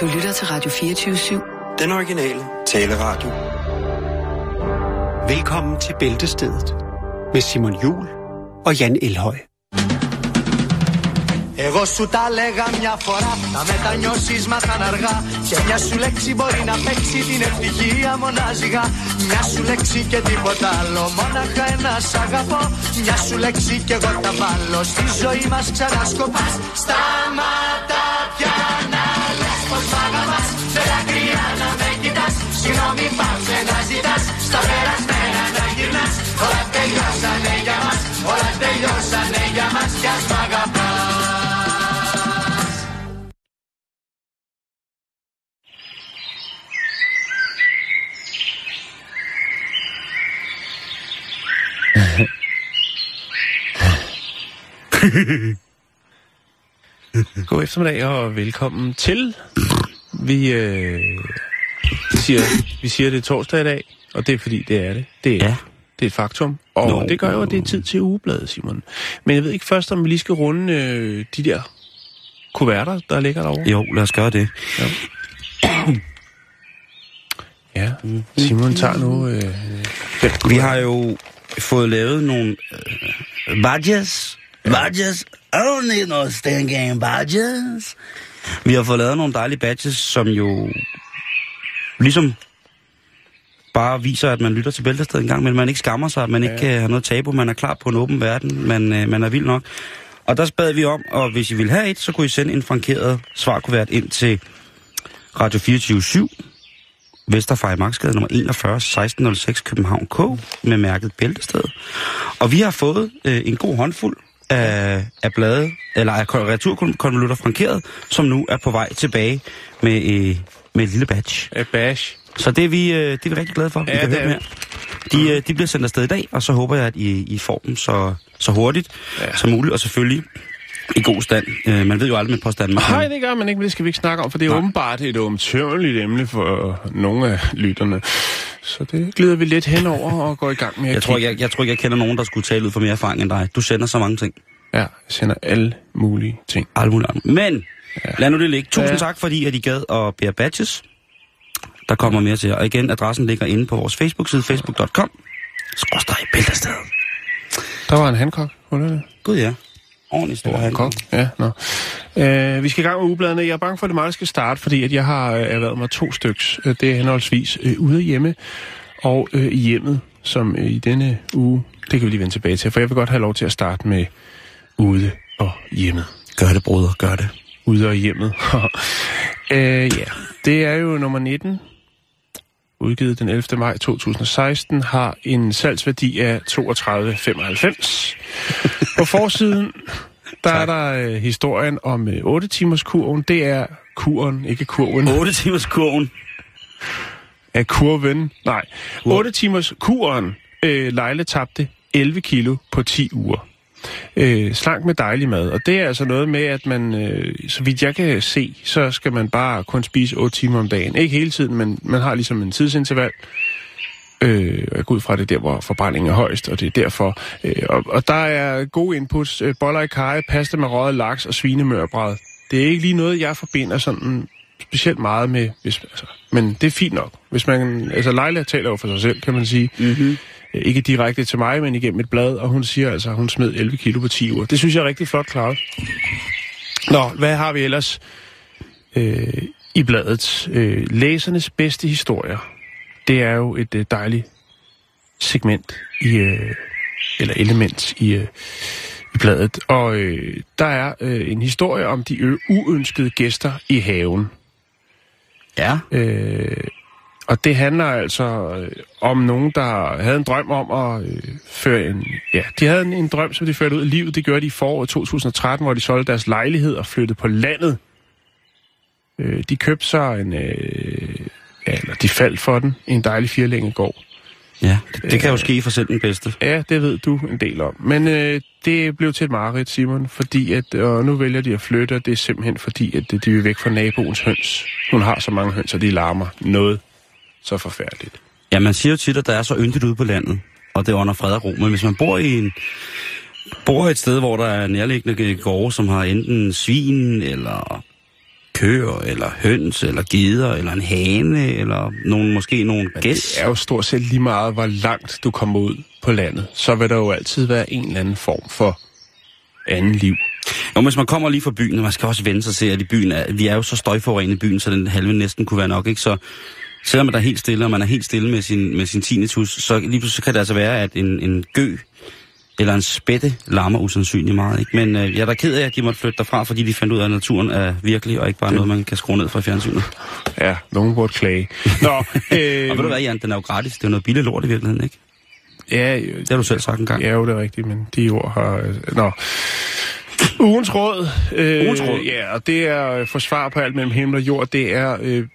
Du lytter til Radio 24-7. Den originale taleradio. Velkommen til Bæltestedet med Simon Jul og Jan Elhøj. Εγώ σου τα λέγα μια φορά, τα μετανιώσεις μάθαν αργά Και μια σου λέξη μπορεί να παίξει την ευτυχία μονάζιγα Μια σου λέξη και τίποτα άλλο, μόναχα ένα σ' αγαπώ Μια σου λέξη και εγώ τα βάλω, στη ζωή μας ξανασκοπάς Σταματά αγαπάς Με δάκρυα να με κοιτάς, συγγνώμη πάψε να ζητάς Στα περασμένα να γυρνάς, όλα τελειώσανε για μας Όλα τελειώσανε για μας κι ας μ' αγαπάς God eftermiddag og velkommen til. vi, øh, siger, vi siger, det er torsdag i dag, og det er fordi, det er det. Det er, Ja. det er et faktum. Og Nå. det gør jo, at det er tid til ugebladet, Simon. Men jeg ved ikke først, om vi lige skal runde øh, de der kuverter, der ligger derovre. Jo, lad os gøre det. Ja, Simon tager nu... Øh, Vi har jo fået lavet nogle øh, badges. Badges. I don't need no stinking badges. Vi har fået lavet nogle dejlige badges, som jo ligesom bare viser, at man lytter til Bæltestedet en gang, men man ikke skammer sig, at man ikke kan have noget tabu, man er klar på en åben verden, man, øh, man er vild nok. Og der bad vi om, og hvis I vil have et, så kunne I sende en frankeret svarkuvert ind til Radio 24 Vesterfej Marksgade nummer 41 1606 København K med mærket Bæltested. Og vi har fået øh, en god håndfuld af, af blade, eller af returkonvolutter frankeret, som nu er på vej tilbage med, øh, med et lille badge. øh, bash. Så det er vi, øh, det er vi rigtig glade for. vi Ja, kan det høre. De, øh, de bliver sendt afsted i dag, og så håber jeg, at I, I får dem så, så hurtigt ja. som muligt, og selvfølgelig i god stand. Øh, man ved jo aldrig med Post Danmark. Nej, det gør man ikke, men det skal vi ikke snakke om, for det er Nej. åbenbart et omtørligt emne for nogle af lytterne. Så det glider vi lidt henover og går i gang med Jeg tror, ikke, jeg, jeg tror ikke, jeg kender nogen, der skulle tale ud for mere erfaring end dig. Du sender så mange ting. Ja, jeg sender alle mulige ting. Alt muligt andet. Men ja. lad nu det ligge. Tusind Ja. tak, fordi at I gad at bære badges. Der kommer mere til jer. Og igen, adressen ligger inde på vores Facebook-side, facebook.com. Skråstrej Bæltested. Der var en handkok, var det? Gud ja. Ordentlig stor hand. Kok. Ja, nå. Øh, vi skal i gang med ugebladene. Jeg er bange for, at det meget skal starte, fordi at jeg har øh, erhvervet mig to styks. Øh, Det er henholdsvis øh, ude af hjemme og øh, i hjemmet, som øh, i denne uge, det kan vi lige vende tilbage til, for jeg vil godt have lov til at starte med ude og hjemmet. Gør det, bruder. Gør det. Ude og hjemmet. øh, ja, det er jo nummer 19, udgivet den 11. maj 2016, har en salgsværdi af 32,95. På forsiden, der er der øh, historien om øh, 8 timers kurven. Det er kuren, ikke kurven. 8 timers kurven. Af kurven. Nej, 8 timers kuren. Øh, Leila tabte 11 kilo på 10 uger. Øh, slank med dejlig mad. Og det er altså noget med, at man, øh, så vidt jeg kan se, så skal man bare kun spise 8 timer om dagen. Ikke hele tiden, men man har ligesom en tidsinterval. Øh, og jeg går ud fra, det er der, hvor forbrændingen er højst, og det er derfor. Øh, og, og der er gode inputs. Øh, boller i kaj, pasta med røget laks og svinemørbræd. Det er ikke lige noget, jeg forbinder sådan specielt meget med, hvis, altså, men det er fint nok. Hvis man, altså Leila taler jo for sig selv, kan man sige. Mm-hmm. Ikke direkte til mig, men igennem et blad, og hun siger altså, at hun smed 11 kilo på 10 uger. Det synes jeg er rigtig flot klaret. Nå, hvad har vi ellers øh, i bladet? Øh, læsernes bedste historier. Det er jo et øh, dejligt segment i, øh, eller element i, øh, i bladet. Og øh, der er øh, en historie om de ø- uønskede gæster i haven. Ja. Øh, og det handler altså øh, om nogen, der havde en drøm om at øh, føre en... Ja, de havde en, en drøm, som de førte ud i livet. Det gjorde de i foråret 2013, hvor de solgte deres lejlighed og flyttede på landet. Øh, de købte sig en... Øh, ja, eller de faldt for den. En dejlig firlængegård. Ja, det, det kan jo ske for selv den bedste. Ja, det ved du en del om. Men øh, det blev til et mareridt, Simon, fordi at, og nu vælger de at flytte, og det er simpelthen fordi, at de vil væk fra naboens høns. Hun har så mange høns, og de larmer noget så forfærdeligt. Ja, man siger jo tit, at der er så yndigt ude på landet, og det er under fred og ro. Men hvis man bor i en bor et sted, hvor der er nærliggende gårde, som har enten svin eller køer, eller høns, eller geder, eller en hane, eller nogle, måske nogle gæs. Det er jo stort set lige meget, hvor langt du kommer ud på landet. Så vil der jo altid være en eller anden form for anden liv. Og hvis man kommer lige fra byen, og man skal også vende sig til, at i byen er, vi er jo så støjforurenet i byen, så den halve næsten kunne være nok, ikke? Så selvom der er helt stille, og man er helt stille med sin, med sin tinnitus, så lige pludselig kan det altså være, at en, en gø eller en spætte larmer usandsynligt meget. Ikke? Men øh, jeg er da ked af, at de måtte flytte derfra, fordi de fandt ud af, at naturen er virkelig, og ikke bare det. noget, man kan skrue ned fra fjernsynet. Ja, nogen burde klage. Nå, øh, og ved du hvad, Jan, den er jo gratis. Det er jo noget billigt lort i virkeligheden, ikke? Ja, det har du selv sagt en gang. Ja, jo, det er rigtigt, men de ord har... Øh, nå. Ugens råd. Øh, Ugens råd? Ja, og det er forsvar på alt mellem himmel og jord. Det er øh,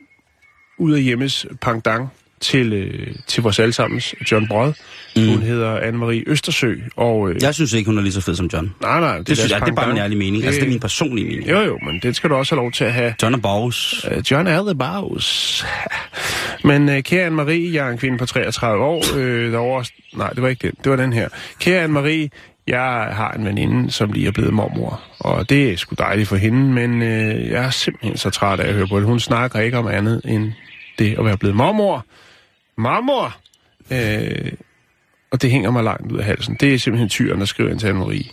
ud af hjemmes pangdang til, øh, til vores allesammens John Brod. Mm. Hun hedder Anne-Marie Østersø. Og, øh, jeg synes ikke, hun er lige så fed som John. Nej, nej. Det, det, synes jeg, det er bare min ærlige mening. Det, altså, det er min personlige mening. Jo, jo, men det skal du også have lov til at have. John er Baus. Uh, John er the Baus. men uh, kære Anne-Marie, jeg er en kvinde på 33 år. Øh, derovre, nej, det var ikke den. Det var den her. Kære Anne-Marie, jeg har en veninde, som lige er blevet mormor, og det er sgu dejligt for hende, men øh, jeg er simpelthen så træt af at høre på det. Hun snakker ikke om andet end det at være blevet mormor. Mormor! Øh, og det hænger mig langt ud af halsen. Det er simpelthen tyren, der skriver ind til Anne-Marie.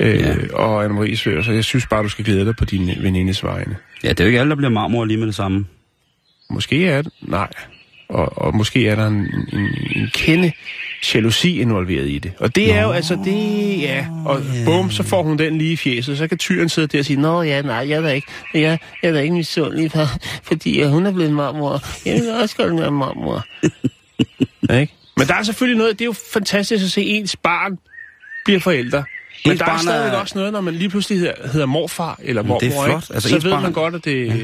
Øh, ja. Og Anne-Marie spørger, så jeg synes bare, du skal glæde dig på din venindes vegne. Ja, det er jo ikke alle, der bliver marmor lige med det samme. Måske er det, nej. Og, og måske er der en, en, en kende jalousi involveret i det. Og det Nå. er jo altså det, ja. Og yeah. bum, så får hun den lige i fjeset. Så kan tyren sidde der og sige, Nå ja, nej, jeg er da ikke, jeg, jeg er da ikke misundelig, for, fordi hun er blevet mormor. Jeg vil også godt være mormor. ja, ikke? Men der er selvfølgelig noget, det er jo fantastisk at se ens barn bliver forældre. Men ens der er stadig er... også noget, når man lige pludselig hedder, hedder morfar eller mormor, det er flot. Altså, så ved barn... man godt, at det... Ja.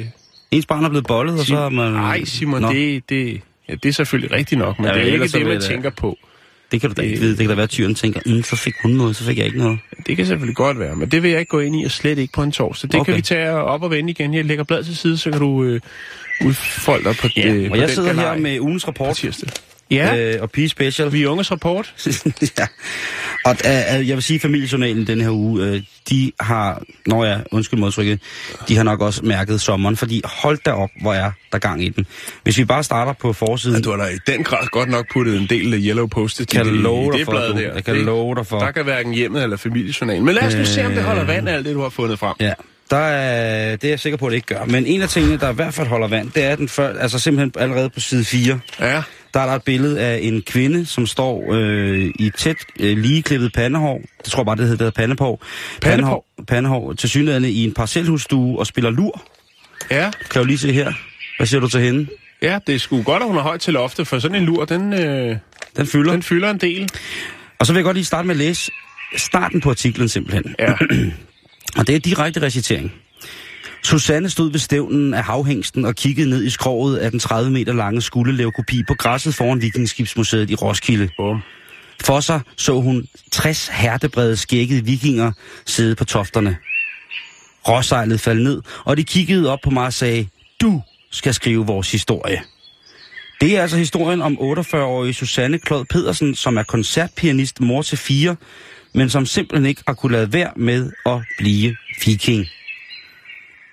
Ens barn er blevet bollet, og så er man... Nej, Simon, det, det, ja, det er selvfølgelig rigtigt nok, men ja, det er ikke det, man tænker på. Det kan du da ikke vide. Det kan da være, at tyren tænker, mm, så fik hun noget, så fik jeg ikke noget. Det kan selvfølgelig godt være, men det vil jeg ikke gå ind i, og slet ikke på en torsdag. Det okay. kan vi tage op og vende igen. Jeg lægger bladet til side, så kan du øh, udfolde dig på, ja, øh, og jeg sidder her med ugens rapport. Tirsdag. Ja. Øh, og Pige Special. Vi er unges rapport. ja. Og øh, jeg vil sige, familiejournalen den her uge, øh, de har, når jeg undskyld modtrykket, de har nok også mærket sommeren, fordi hold da op, hvor er der gang i den. Hvis vi bare starter på forsiden... Ja, du har da i den grad godt nok puttet en del af Yellow Post-it kan i, love i det for, blad der. Jeg kan det, love dig for. Der kan hverken hjemmet eller familiejournalen. Men lad os nu se, om det holder vand, alt det, du har fundet frem. Ja. Der er, det er jeg sikker på, at det ikke gør. Men en af tingene, der i hvert fald holder vand, det er den før, altså simpelthen allerede på side 4. Ja. Der er der et billede af en kvinde, som står øh, i tæt øh, ligeklippet pandehår. Det tror jeg bare, det hedder pandehår. Pandehår? Pandehår til synligheden i en parcelhusstue og spiller lur. Ja. Kan du lige se her. Hvad siger du til hende? Ja, det er sgu godt, at hun er højt til loftet, for sådan en lur, den, øh, den, fylder. den fylder en del. Og så vil jeg godt lige starte med at læse starten på artiklen simpelthen. Ja. og det er direkte recitering. Susanne stod ved stævnen af havhængsten og kiggede ned i skroget af den 30 meter lange skuldelevkopi på græsset foran Vikingskibsmuseet i Roskilde. For sig så hun 60 hertebrede skækkede vikinger sidde på tofterne. Råsejlet faldt ned, og de kiggede op på mig og sagde, du skal skrive vores historie. Det er altså historien om 48-årige Susanne Klod Pedersen, som er koncertpianist, mor til fire, men som simpelthen ikke har kunnet lade være med at blive viking.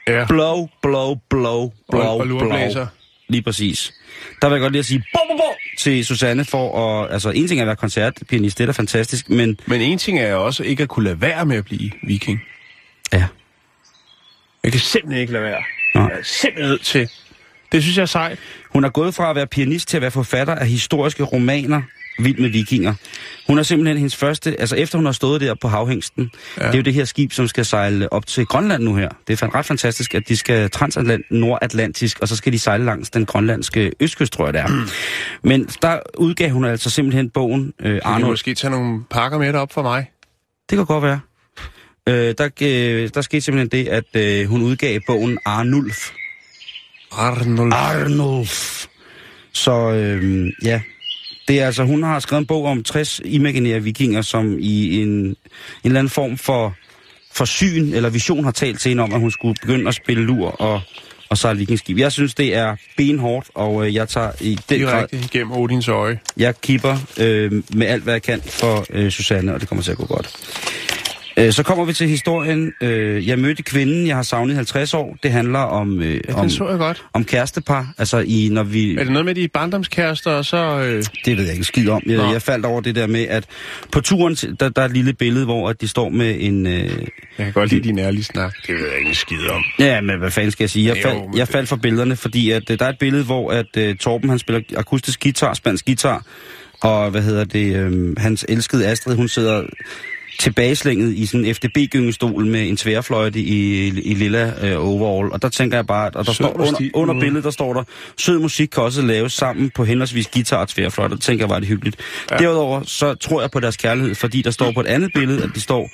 Ja. Blow, blow, blow, blow, og, og blow. Lige præcis. Der vil jeg godt lige at sige bo, bo, bo, til Susanne for at... Altså, en ting er at være koncertpianist, det er da fantastisk, men... Men en ting er også ikke at kunne lade være med at blive viking. Ja. Jeg kan simpelthen ikke lade være. Nå. Jeg er simpelthen nødt til. Det synes jeg er sejt. Hun er gået fra at være pianist til at være forfatter af historiske romaner, Vild med vikinger. Hun er simpelthen hendes første, altså efter hun har stået der på havhængsten, ja. det er jo det her skib, som skal sejle op til Grønland nu her. Det er ret fantastisk, at de skal transatlant, nordatlantisk, og så skal de sejle langs den grønlandske østkyst, tror jeg det er. Mm. Men der udgav hun altså simpelthen bogen øh, Arnold. Kan måske tage nogle pakker med op for mig? Det kan godt være. Øh, der, øh, der skete simpelthen det, at øh, hun udgav bogen Arnulf. Arnulf. Arnulf. Så øh, ja, det er altså, hun har skrevet en bog om 60 imaginære vikinger, som i en, en eller anden form for, for syn eller vision har talt til hende om, at hun skulle begynde at spille lur og, og sejle vikingskib. Jeg synes, det er benhårdt, og øh, jeg tager i den grad... igennem Odins øje. Jeg kipper øh, med alt, hvad jeg kan for øh, Susanne, og det kommer til at gå godt. Øh, så kommer vi til historien. Øh, jeg mødte kvinden, jeg har savnet i 50 år. Det handler om, øh, Ja, om, så jeg godt. om kærestepar. Altså, i, når vi... Er det noget med de barndomskærester, og så... Øh, Det ved jeg ikke skid om. Jeg, Nå. jeg faldt over det der med, at på turen, der, der er et lille billede, hvor at de står med en... Øh, jeg kan godt lide din ærlige snak. Det ved jeg ikke skid om. ja, men hvad fanden skal jeg sige? Jeg, Jo, fald, men jeg faldt for billederne, fordi at, der er et billede, hvor at, øh, Torben han spiller akustisk guitar, spansk guitar, og hvad hedder det, øh, hans elskede Astrid, hun sidder tilbageslænget i sådan en FDB-gyngestol med en tværfløjte i, i lilla øh, overall. Og der tænker jeg bare, og der Sød står under, under billedet, der står der, sød musik kan også laves sammen på henholdsvis guitar og tværfløjte. Der tænker jeg bare, det hyggeligt. Ja. Derudover så tror jeg på deres kærlighed, fordi der står på et andet billede, at de står, de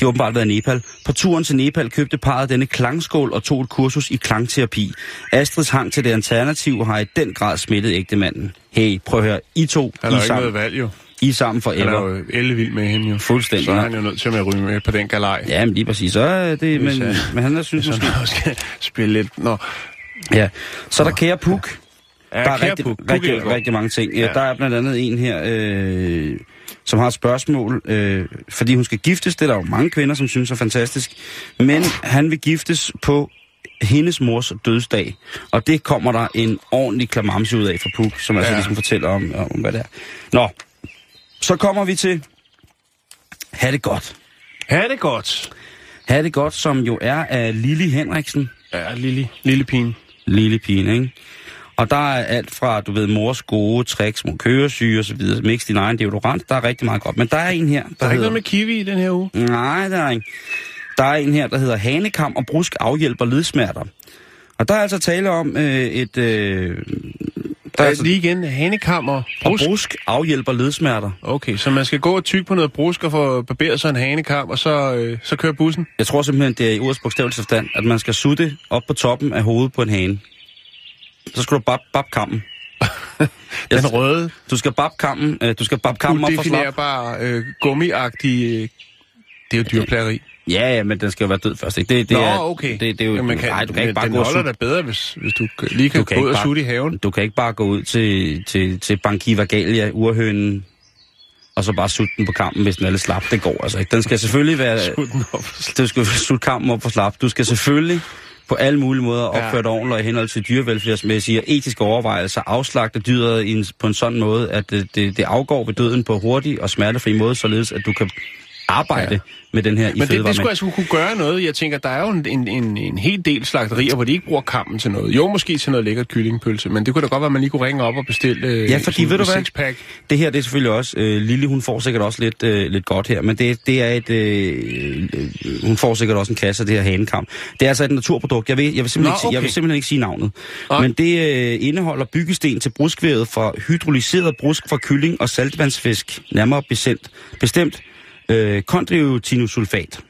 har åbenbart været i Nepal. På turen til Nepal købte parret denne klangskål og tog et kursus i klangterapi. Astrids hang til det alternativ har i den grad smittet ægtemanden. Hey, prøv at høre, I to, Han I har er ikke sammen, noget valg, jo. I er sammen Han er jo ellevild med hende, jo. Fuldstændig, Så er han jo nødt til at ryge med på den galej. Ja, men lige præcis. Så er det, men, øh, men han er synes måske... han skal spille lidt... Nå, Ja. Så er der Kære Puk. ja, Der er kære rigtig, Puk. Puk rigtig, Elgård. rigtig mange ting. Ja. Ja. Der er blandt andet en her, øh, som har et spørgsmål, øh, fordi hun skal giftes. Det er der jo mange kvinder, som synes er fantastisk. Men han vil giftes på hendes mors dødsdag. Og det kommer der en ordentlig klamamse ud af fra Puk, som altså Ja. ligesom fortæller om, om, hvad det er. Nå, så kommer vi til Ha' det godt. Ha' det godt. Ha' det godt, som jo er af Lili Henriksen. Ja, lille, lille pine. lille pigen, ikke? Og der er alt fra, du ved, mors gode tricks mod køresyge og så videre. Mix din egen deodorant, der er rigtig meget godt. Men der er en her, der, Der er ikke hedder... noget med kiwi i den her uge. Nej, der er ikke. Der er en her, der hedder Hanekam og brusk afhjælper ledsmerter. Og der er altså tale om øh, et... Øh, der er Altså, lige igen, hanekammer, og brusk. brusk afhjælper ledsmerter. Okay, så man skal gå og tykke på noget brusk og få barberet sig en hanekam, og så, øh, så kører bussen? Jeg tror simpelthen, det er i ordets bogstaveligste forstand, at man skal sutte op på toppen af hovedet på en hane. Så skal du bab, bab kammen. Den røde, Du skal bab kammen, øh, du skal bab kammen op for slap. udefinerbare, øh, gummiagtige... Øh, det er jo dyrplageri. Ja, ja, men den skal jo være død først, ikke? Det, det Nå, er, okay. Det, det er jo, Jamen, man nej, du kan ikke bare den gå holder da bedre, hvis, hvis du lige kan, Du kan gå ud og sutte i haven. Du kan ikke bare gå ud til, til, til Bankiva Galia, urhønen, og så bare sutte den på kampen, hvis den er lidt slap. Det går altså ikke. Den skal selvfølgelig være... Sut den op. Du skal sutte kampen op for slap. Du skal selvfølgelig på alle mulige måder Ja. opføre dig ordentligt i henhold til dyrevelfærdsmæssige og etiske overvejelser, afslagte dyret i en, på en sådan måde, at det, det, det afgår ved døden på hurtig og smertefri måde, således at du kan arbejde ja. med den her i Men det, det skulle altså kunne gøre noget. Jeg tænker, der er jo en, en, en, en hel del slagterier, hvor de ikke bruger kampen til noget. Jo, måske til noget lækkert kyllingpølse, men det kunne da godt være, at man lige kunne ringe op og bestille øh, Ja, fordi ved du hvad? sixpack. Det her, det er selvfølgelig også... Øh, Lille, hun får sikkert også lidt, øh, lidt godt her, men det, det er et... Øh, øh, hun får sikkert også en kasse af det her hanekam. Det er altså et naturprodukt. Jeg vil, jeg vil, simpelthen, Nå, ikke, sige, jeg vil okay. simpelthen ikke sige navnet. Nej. Men det øh, indeholder byggesten til bruskværet fra hydrolyseret brusk fra kylling og saltvandsfisk, nærmere bestemt, bestemt øh, kondriotinusulfat.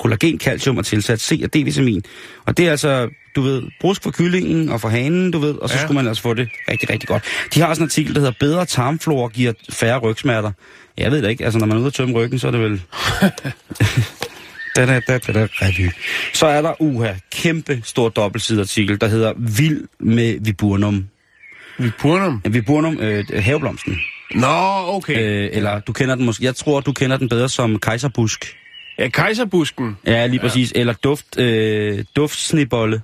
Kollagen, calcium og tilsat C og D-vitamin. Og det er altså, du ved, brusk for kyllingen og for hanen, du ved, og så ja. Skulle man altså få det rigtig, rigtig godt. De har også en artikel, der hedder Bedre tarmflora giver færre rygsmerter. Jeg ved det ikke, altså når man er ude at tømme ryggen, så er det vel... da, da, da, da, da, revy. Så er der, uha, kæmpe stor dobbeltsideartikel, der hedder Vild med Viburnum. Viburnum? Ja, Viburnum, øh, haveblomsten. Nå, okay. Øh, eller du kender den måske, jeg tror, du kender den bedre som kejserbusk. Ja, kejserbusken. Ja, lige præcis. Eller duft, øh, duftsnibolle.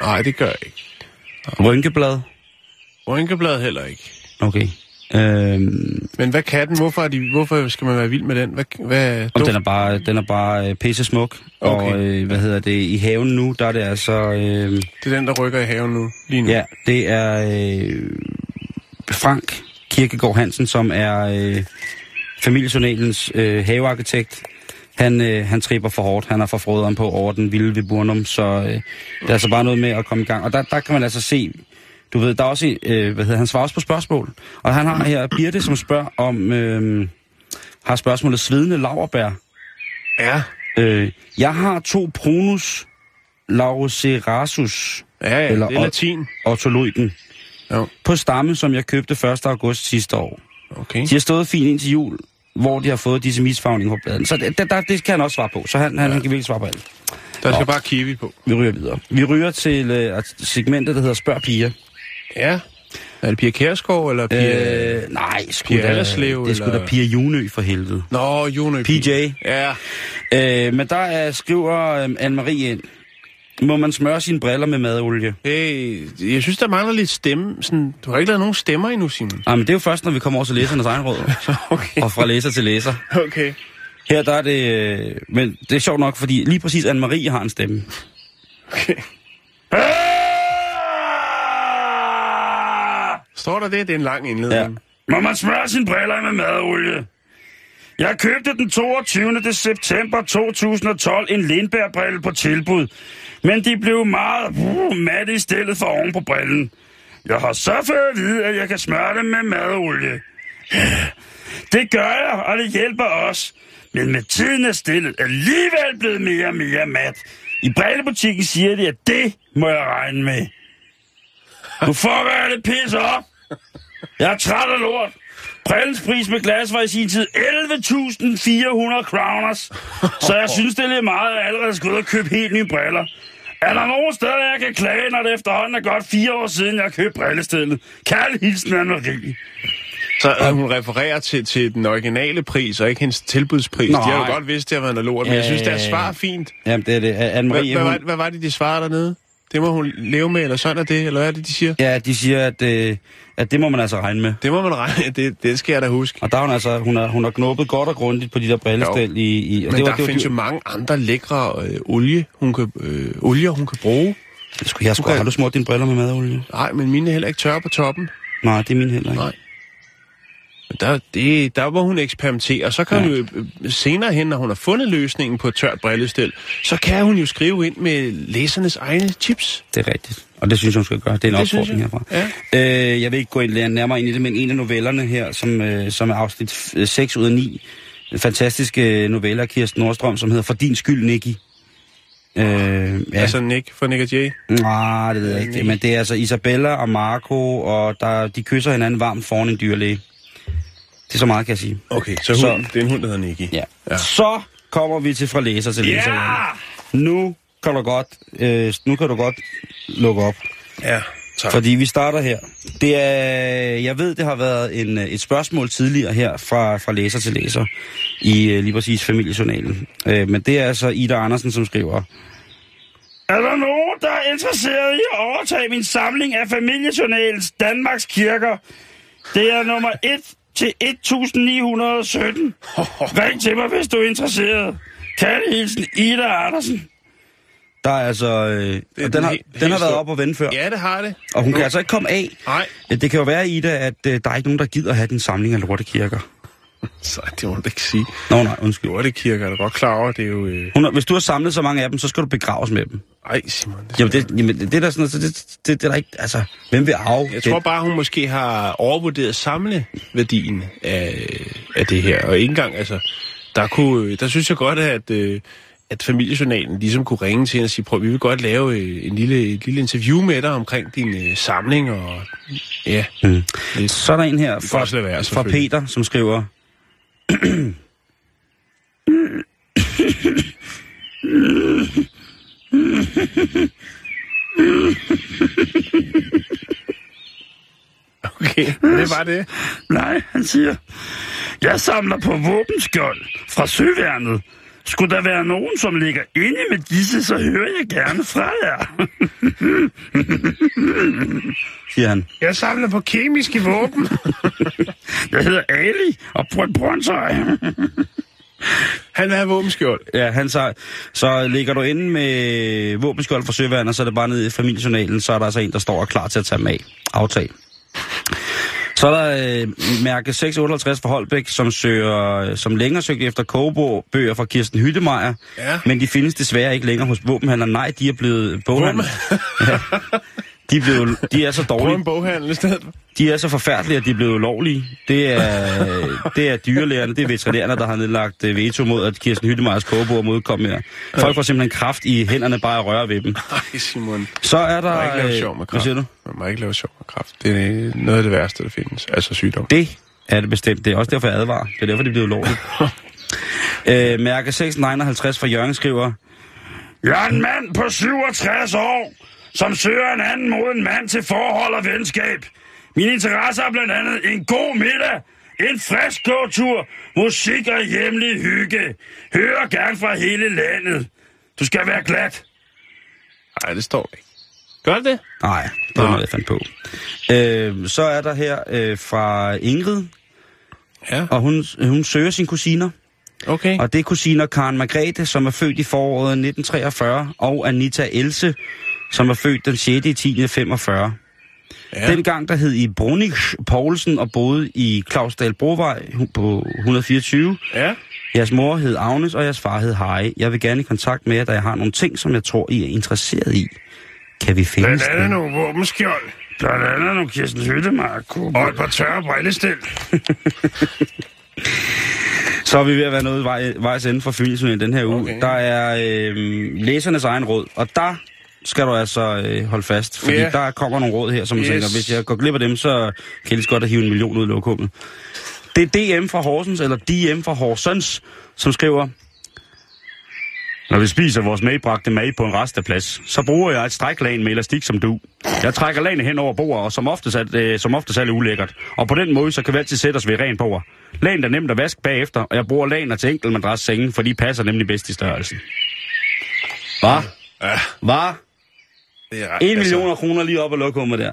Nej, det gør jeg ikke. Rynkeblad. Rynkeblad heller ikke. Okay. Øhm, Men hvad kan den? Hvorfor, er de, hvorfor skal man være vild med den? Hvad, hvad og den er bare, den er bare øh, pisse smuk. Og Okay. øh, hvad hedder det, i haven nu, der er det altså... Øh, Det er den, der rykker i haven nu, lige nu. ja, det er øh, Frank Kirkegaard Hansen, som er øh, familiejournalens øh, havearkitekt. Han, øh, han tripper for hårdt. Han er for froderen på over den vilde ved Burnum, så øh, det er altså bare noget med at komme i gang. Og der, der kan man altså se, du ved, der er også, øh, hvad hedder han, svarer også på spørgsmål. Og han har her Birte, som spørger om, øh, har spørgsmålet svedende laverbær. Ja, Øh, jeg har to Prunus laurocerasus ja, ja Eller det er latin. ortoloiden Jo, på stamme, som jeg købte 1. august sidste år. okay. De har stået fint ind til jul, hvor de har fået disse misfagninger på bladene. Så det, der, det kan han også svare på. Så han, han, han kan virkelig svare på alt. Der skal Nå. bare kiwi på. Vi ryger videre. Vi ryger til øh, segmentet, der hedder Spørg Piger. Ja, Er det Pia Kærsgaard, eller Pia... Øh, nej, sgu Pia da, Allerslev, det er sgu da Pia Junø for helvede. Nå, Juno PJ. Ja. Øh, men der er, skriver øh, Anne-Marie ind. Må man smøre sine briller med madolie? Hey, jeg synes, der mangler lidt stemme. Sådan, du har ikke lavet nogen stemmer endnu, Simon. Nej, men det er jo først, når vi kommer over til læsernes egen råd. Okay. og fra læser til læser. Okay. Her der er det... øh, Men det er sjovt nok, fordi lige præcis Anne-Marie har en stemme. okay. Står der det? Det er en lang Ja. indledning. Må man smøre sine briller med madolie? Jeg købte den 22. september 2012 en Lindberg-brille på tilbud, men de blev meget uh, matte i stillet for oven på brillen. Jeg har så fået at vide, at jeg kan smøre dem med madolie. Det gør jeg, og det hjælper os. Men med tiden er stillet alligevel blevet mere og mere mat. I brillebutikken siger de, at det må jeg regne med. Nu får jeg det pisse op. Jeg er træt af lort. Brillens pris med glas var i sin tid 11.400 kroners. Så jeg synes, det er lidt meget, at jeg allerede skal ud og købe helt nye briller. Er der nogen steder, jeg kan klage, når det efterhånden er godt fire år siden, jeg købte brillestillet? Kærlig hilsen, Anne-Marie. Så øh, hun refererer til, til den originale pris, og ikke hendes tilbudspris. Nej. De har jo godt vidst, det har været noget lort, men jeg synes, deres Øh, svar er fint. Jamen, det er det. Hvad, Anne-Marie, hvad, hun, var, hvad var det, de svarer dernede? Det må hun leve med, eller sådan er det, eller hvad er det, de siger? ja, de siger, at, øh, at det må man altså regne med. Det må man regne, det, det skal jeg da huske. Og der er hun altså, hun har, hun har knuppet godt og grundigt på de der brillestil i... i Men det var, der det var, findes jo mange andre lækre øh, olie, hun kan, øh, olier, hun kan bruge. det, skulle jeg sgu, Okay. har du smurt dine briller med madolie? Nej, men mine er heller ikke tørre på toppen. Nej, det er min heller ikke. Nej. Der, det, der må hun eksperimentere, og så kan Ja. ja. hun jo øh, senere hen, når hun har fundet løsningen på et tørt brillestil, så kan hun jo skrive ind med læsernes egne tips. Det er rigtigt. Og det synes jeg, hun skal gøre. Det er en Det opfordring herfra. Øh, jeg vil ikke gå ind nærmere ind i det, men en af novellerne her, som, øh, som er afsnit øh, 6 ud af 9, fantastiske noveller af Kirsten Nordstrøm, som hedder For din skyld, Nicky. Øh, ja. Ja. Altså Nick fra Nick og Jay. Nej, det ved jeg ikke. Men det er altså Isabella og Marco, og der, de kysser hinanden varmt foran en dyrlæge. Det er så meget, kan jeg sige. Okay, så, Så- hun, det er en hund, der hedder Nicky. Ja. Ja. ja. Så kommer vi til fra læser til læser. Ja! Nu kan du godt, øh, nu kan du godt lukke op. Ja, tak. Fordi vi starter her. Det er, jeg ved, det har været en, et spørgsmål tidligere her fra, fra læser til læser i øh, lige præcis familiejournalen. Øh, men det er altså Ida Andersen, som skriver... Er der nogen, der er interesseret i at overtage min samling af familiejournalens Danmarks kirker? Det er nummer 1 til 1917. Ring til mig, hvis du er interesseret. Kærlig hilsen, Ida Andersen. Der er altså... Øh, er og den, den har, den har været op og vende før. Ja, det har det. Og hun kan altså ikke komme af. Nej, Det kan jo være, Ida, at øh, der er ikke nogen, der gider have din samling af lortekirker. så det må du ikke sige. Nå, nej, undskyld. Lortekirker er du godt klar over, det er jo... Øh... Hun, hvis du har samlet så mange af dem, så skal du begraves med dem. Ej, Simon. Det... Jamen, det, jamen, det er der sådan noget, så det, det, det, er der ikke, altså, hvem vil arve? Jeg det? tror bare, hun måske har overvurderet samleværdien af, af det her. Og ikke engang, altså, der, kunne, der synes jeg godt, at, øh, at familiejournalen ligesom kunne ringe til hende og sige, prøv, vi vil godt lave øh, en lille, et lille interview med dig omkring din øh, samling, og ja, Mm. lidt. Så er der en her fra, være, fra. Peter, som skriver... Okay, det var det. Nej, han siger, jeg samler på våbenskjold fra søværnet. Skulle der være nogen, som ligger inde med disse, så hører jeg gerne fra jer. siger han. Jeg samler på kemiske våben. Jeg hedder Ali og et brøndshøj. Han vil have våbenskjold. Ja, han så, så ligger du inde med våbenskjold fra søværnet, så er det bare nede i familiejournalen, så er der altså en, der står og klar til at tage dem af. Aftag. Så er der øh, mærke 658 fra Holbæk, som søger, som længere søgt efter kogebøger fra Kirsten Hyttemeier, Ja. men de findes desværre ikke længere hos våbenhandlere. Nej, de er blevet boghandler. ja. De, er blevet, de er så Prøv dårlige. en boghandel i stedet. De er så forfærdelige, at de er blevet ulovlige. Det er, det er dyrlægerne, det er veterinærerne, der har nedlagt øh, veto mod, at Kirsten Hyttemeyers kogebord modkom her. Folk får simpelthen kraft i hænderne bare at røre ved dem. Nej, Simon. Så er der... Man må ikke lave øh, sjov med Hvad kraft. siger du? Man må ikke lave sjov med kraft. Det er noget af det værste, der findes. Altså sygdom. Det er det bestemt. Det er også derfor, jeg advarer. Det er derfor, det bliver ulovligt. øh, mærke 659 fra Jørgen skriver... Jeg er en mand på 67 år, som søger en anden mod en mand til forhold og venskab. Min interesse er blandt andet en god middag, en frisk gåtur, musik og hjemlig hygge. Hører gerne fra hele landet. Du skal være glad. Nej, det står ikke. Gør det det? Nej, det var Nå. noget, jeg fandt på. Øh, så er der her øh, fra Ingrid, Ja. og hun, hun søger sine kusiner. Okay. Og det er kusiner Karen Margrethe, som er født i foråret 1943, og Anita Else, som er født den 6. i 10. 1945. Ja. Dengang der hed I Brunich Poulsen og boede i Clausdal Brovej på 124. Ja. Jeres mor hed Agnes, og jeres far hed Harry. Jeg vil gerne i kontakt med jer, da jeg har nogle ting, som jeg tror, I er interesseret i. Kan vi finde Blandt andet nogle våbenskjold. Blandt andet nogle Kirsten Hyttemark. Og et par tørre brillestil. Så er vi ved at være noget vej, vejs ende for Fynsøen den her uge. Okay. Der er øh, læsernes egen råd, og der skal du altså øh, holde fast, fordi Ja. der kommer nogle råd her, som yes. Tænker, hvis jeg går glip af dem, så kan jeg lige så godt at hive en million ud i lokummet. Det er DM fra Horsens, eller DM fra Horsens, som skriver, når vi spiser vores medbragte mad på en resteplads, så bruger jeg et stræklag med elastik som du. Jeg trækker lagene hen over bordet, og som oftest, er, øh, som oftest er det ulækkert. Og på den måde, så kan vi altid sætte os ved ren bord. Lagen er nemt at vaske bagefter, og jeg bruger lagene til enkelt madras sengen, for de passer nemlig bedst i størrelsen. Hvad? Ja, Hvad? Det er ret, 1 millioner kroner lige op og lokummet der.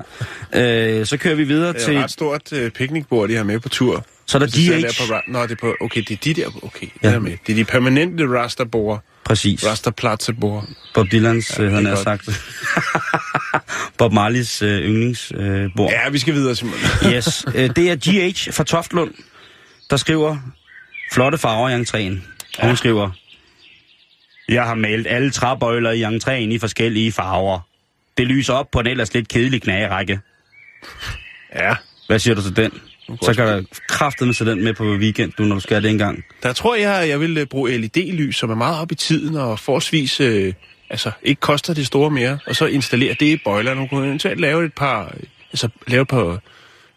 Øh, så kører vi videre Det er til... et ret stort øh, picnicbord, de har med på tur. Så er der DH. der På, Nå, det er på... Okay, det er de der... Okay, Ja. ja. er med. Det er de permanente rasterbord. Præcis. Rasterplatzebord. Bob Dylans, ja, er han har sagt. Bob Marleys øh, yndlingsbord. Øh, bord. Ja, vi skal videre, Simon. Yes, øh, det er GH fra Toftlund, der skriver flotte farver i entréen. Hun skriver, jeg har malet alle træbøjler i entréen i forskellige farver. Det lyser op på en ellers lidt kedelig knagerække. Ja. Hvad siger du til den? Så kan der kraftedeme sætte den med på weekend, du, når du skal det engang. Der tror jeg, jeg vil øh, bruge LED-lys, som er meget op i tiden og forholdsvis... Øh, altså, ikke koster det store mere. Og så installere det i bøjlerne. Nu kunne eventuelt lave et par... Altså, lave et par...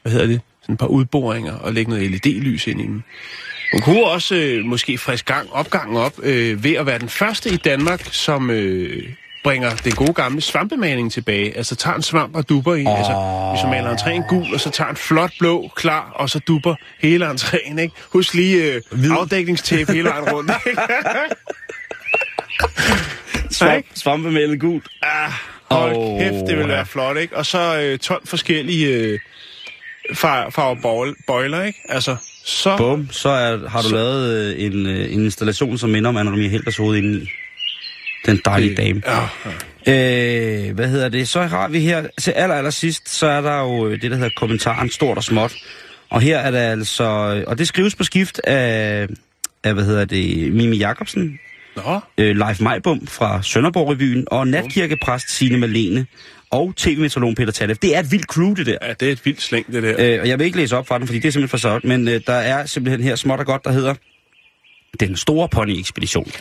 Hvad hedder det? Sådan et par udboringer og lægge noget LED-lys ind i dem. Hun kunne også øh, måske frisk gang, opgangen op øh, ved at være den første i Danmark, som øh, bringer den gode gamle svampemaling tilbage. Altså tager en svamp og dupper i. Oh. Altså, hvis man maler entréen gul, og så tager en flot blå klar, og så dupper hele entréen, ikke? Husk lige øh, afdækningstape hele vejen rundt, ikke? Svamp, svampemalet gult. Ah, hold oh, kæft, det vil ja. være flot, ikke? Og så øh, 12 forskellige øh, far, farvebøjler, ikke? Altså, så... Bum, så er, har du lavet øh, en, øh, en installation, som minder om Anna-Maria Helders hoved indeni. Den dejlige dame. Ja, ja. Øh, hvad hedder det? Så har vi her, til aller, aller sidst, så er der jo øh, det, der hedder kommentaren stort og småt. Og her er der altså, øh, og det skrives på skift af, af hvad hedder det, Mimi Jacobsen, Nå, øh, Leif Majbum fra Sønderborg-revyen, og natkirkepræst Signe Malene, og tv-meteorologen Peter Tallef. Det er et vildt crew, det der. ja, det er et vildt slæng, det der. Øh, og jeg vil ikke læse op fra den, fordi det er simpelthen for sort, men øh, der er simpelthen her småt og godt, der hedder Den Store Pony-ekspedition.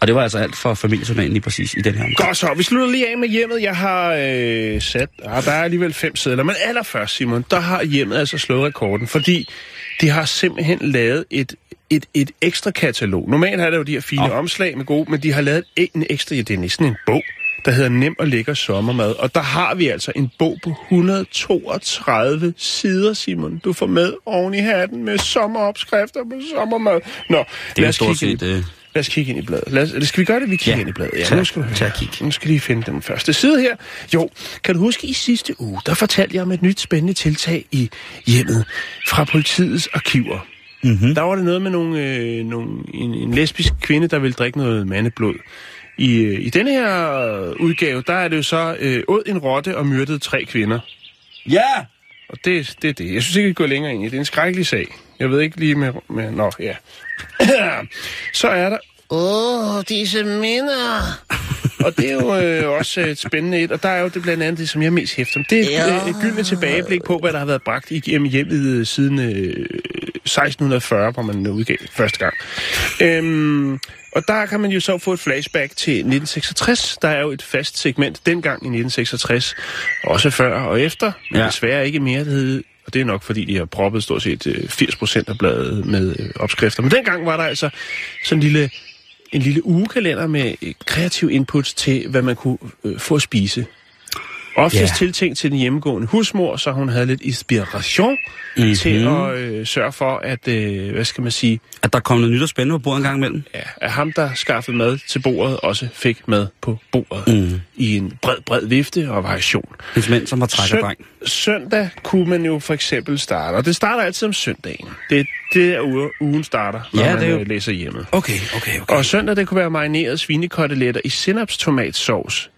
Og det var altså alt for familiejournalen lige præcis i den her omgang. Godt så, vi slutter lige af med hjemmet. Jeg har øh, sat, ah, der er alligevel fem sædler, men allerførst, Simon, der har hjemmet altså slået rekorden, fordi de har simpelthen lavet et, et, et ekstra katalog. Normalt er der jo de her fine oh. omslag med gode, men de har lavet en, ekstra, ja, det er næsten en bog, der hedder Nem og Lækker Sommermad. Og der har vi altså en bog på 132 sider, Simon. Du får med oven i hatten med sommeropskrifter på sommermad. Nå, Det lad er os stort kigge set... Øh, Lad os kigge ind i bladet. Lad os, skal vi gøre det, vi kigger Ja, ind i bladet? Ja, tag- nu skal du høre. kig. Nu skal lige finde den første side her. Jo, kan du huske i sidste uge, der fortalte jeg om et nyt spændende tiltag i hjemmet fra politiets arkiver. mm-hmm. Der var det noget med nogle, øh, nogle, en, en lesbisk kvinde, der ville drikke noget mandeblod. I, øh, I denne her udgave, der er det jo så øh, åd en rotte og myrdede tre kvinder. Ja! Og det, det er det. Jeg synes ikke, vi går længere ind i. Det er en skrækkelig sag. Jeg ved ikke lige med... med nå, ja. så er der... Åh, oh, disse minder. og det er jo øh, også et spændende et. Og der er jo det blandt andet det, som jeg mest hæfter om. Det er et, Ja. øh, et gyldent tilbageblik på, hvad der har været bragt igennem hjemmet øh, siden øh, 1640, hvor man udgav det første gang. Øhm, og der kan man jo så få et flashback til 1966. Der er jo et fast segment dengang i 1966, også før og efter, men Ja. ja. desværre ikke mere, det hed, og det er nok fordi, de har proppet stort set øh, 80% af bladet med øh, opskrifter. Men dengang var der altså sådan en lille, en lille ugekalender med øh, kreativ input til, hvad man kunne få at spise. Oftest Ja. tiltænkt til den hjemmegående husmor, så hun havde lidt inspiration Mhm. mm-hmm. til at øh, sørge for, at, øh, hvad skal man sige, At der kom noget nyt og spændende på bordet en gang imellem. ja, at ham, der skaffede mad til bordet, også fik mad på bordet mm. i en bred, bred vifte og variation. Hendes mænd, som var trækkerdreng. søndag kunne man jo for eksempel starte, og det starter altid om søndagen. Det, det er uge, ugen starter, når Ja, man det er jo- øh, læser hjemmet. Okay, okay, okay. Og søndag, det kunne være marinerede svinekoteletter i sinapstomatsovs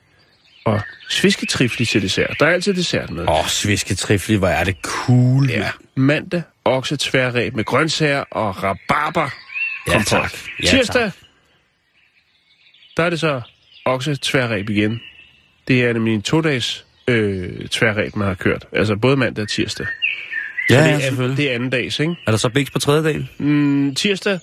og svisketrifle til dessert. Der er altid dessert med. Åh, oh, svisketrifle, hvor er det cool. Ja. Mandag, okse tværræb med grøntsager og rabarber. Ja, kompot. tak. Ja, Tirsdag, tak. der er det så okse tværræb igen. Det er nemlig en to-dages øh, tværræb, man har kørt. Altså både mandag og tirsdag. Ja, det, er, selvfølgelig. det er anden dags, ikke? Er der så biks på tredje dagen? Mm, tirsdag,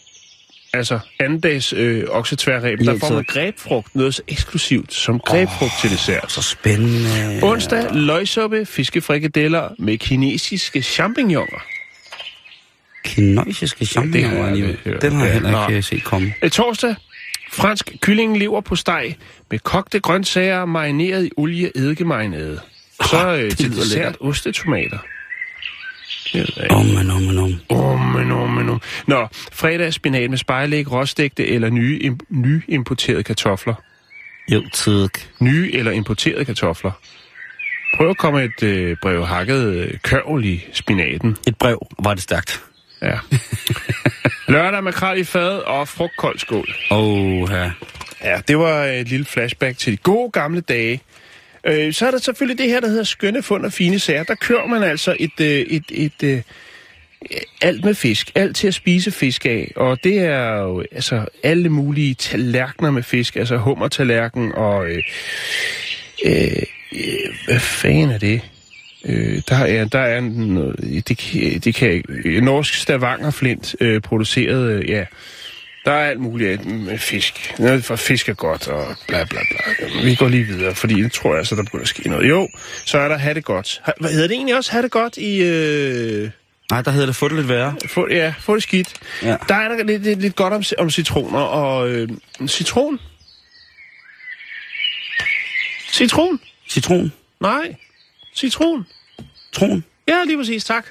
altså anden dags øh, oksetværræb, der Ja, får man grebfrugt, noget så eksklusivt som grebfrugt oh, til dessert. Så spændende. Onsdag, løgsuppe, fiskefrikadeller med kinesiske champignoner. Kinesiske champignoner alligevel. hørt. Den har jeg Ja, heller nå. ikke set komme. Øh, Torsdag, fransk kyllingelever på steg med kogte grøntsager marineret i olie eddikemarinade. Så øh, til dessert ostetomater. Ikke. Om, men om, men om. Åh, men, åh, men, åh. Nå, fredag spinat med spejlæg, råstegte eller nye, im, nye importerede kartofler. Jo, tak. Nye eller importerede kartofler. Prøv at komme et øh, brev hakket øh, kørvel i spinaten. Et brev var det stærkt. Ja. Lørdag makrel i fad og frugtkold skål. Åh, oh, ja. Ja, det var et lille flashback til de gode gamle dage. Øh, så er der selvfølgelig det her, der hedder skønne fund og fine sager. Der kører man altså et, øh, et, et, øh, alt med fisk. Alt til at spise fisk af. Og det er jo altså alle mulige tallerkener med fisk. Altså hummertallerken og... Øh, øh, øh hvad fanden er det? Øh, der er, der er noget, det, kan- det kan norsk stavangerflint øh, produceret, øh, ja, der er alt muligt med fisk. Noget for fisk er godt, og bla bla bla. Vi går lige videre, fordi det tror jeg altså, der begynder at ske noget. Jo, så er der have det godt. Hvad hedder det egentlig også, have det godt i... Øh, Nej, der hedder det få det lidt værre. få, ja, få det skidt. Ja. Der er der lidt, lidt, lidt godt om, om citroner, og øh, citron? Citron? Citron. Nej, citron. Tron. Ja, lige præcis, tak.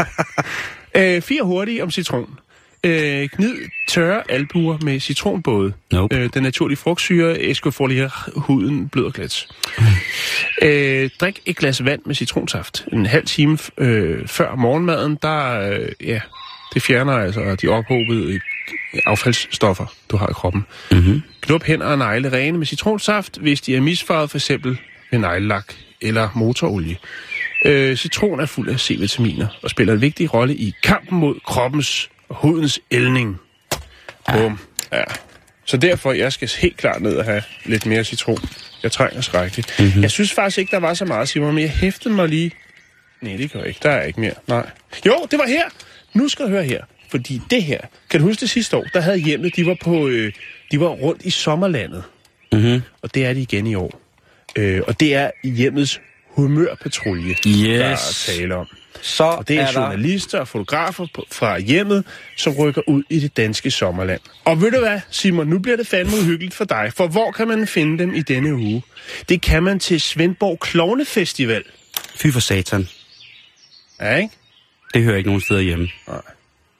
øh, fire hurtige om citron. Øh, gnid tørre albuer med citronbåde. Nope. Øh, den naturlige frugtsyre escofolier huden blød og glat. Øh, drik et glas vand med citronsaft. En halv time øh, før morgenmaden, der, øh, ja, det fjerner altså de ophobede øh, affaldsstoffer, du har i kroppen. Mm-hmm. Knup hænder og negle rene med citronsaft, hvis de er misfarvet for eksempel med neglelak eller motorolie. Øh, citron er fuld af C-vitaminer og spiller en vigtig rolle i kampen mod kroppens hudens ældning. Bum. Ja. Så derfor, jeg skal helt klart ned og have lidt mere citron. Jeg trænger skrækkeligt. Mm-hmm. Jeg synes faktisk ikke, der var så meget, Simon, men jeg hæftede mig lige... Nej, det gør jeg ikke. Der er ikke mere. Nej. Jo, det var her. Nu skal du høre her. Fordi det her... Kan du huske det sidste år? Der havde hjemmet, de var på... Øh, de var rundt i sommerlandet. Mm-hmm. Og det er de igen i år. Øh, og det er hjemmets humørpatrulje, der er Yes. tale om. Så Og det er, er der... journalister og fotografer på, fra hjemmet, som rykker ud i det danske sommerland. Og ved du hvad, Simon, nu bliver det fandme uhyggeligt for dig, for hvor kan man finde dem i denne uge? Det kan man til Svendborg Klovnefestival. Fy for satan. Ja, ikke? Det hører ikke nogen steder hjemme.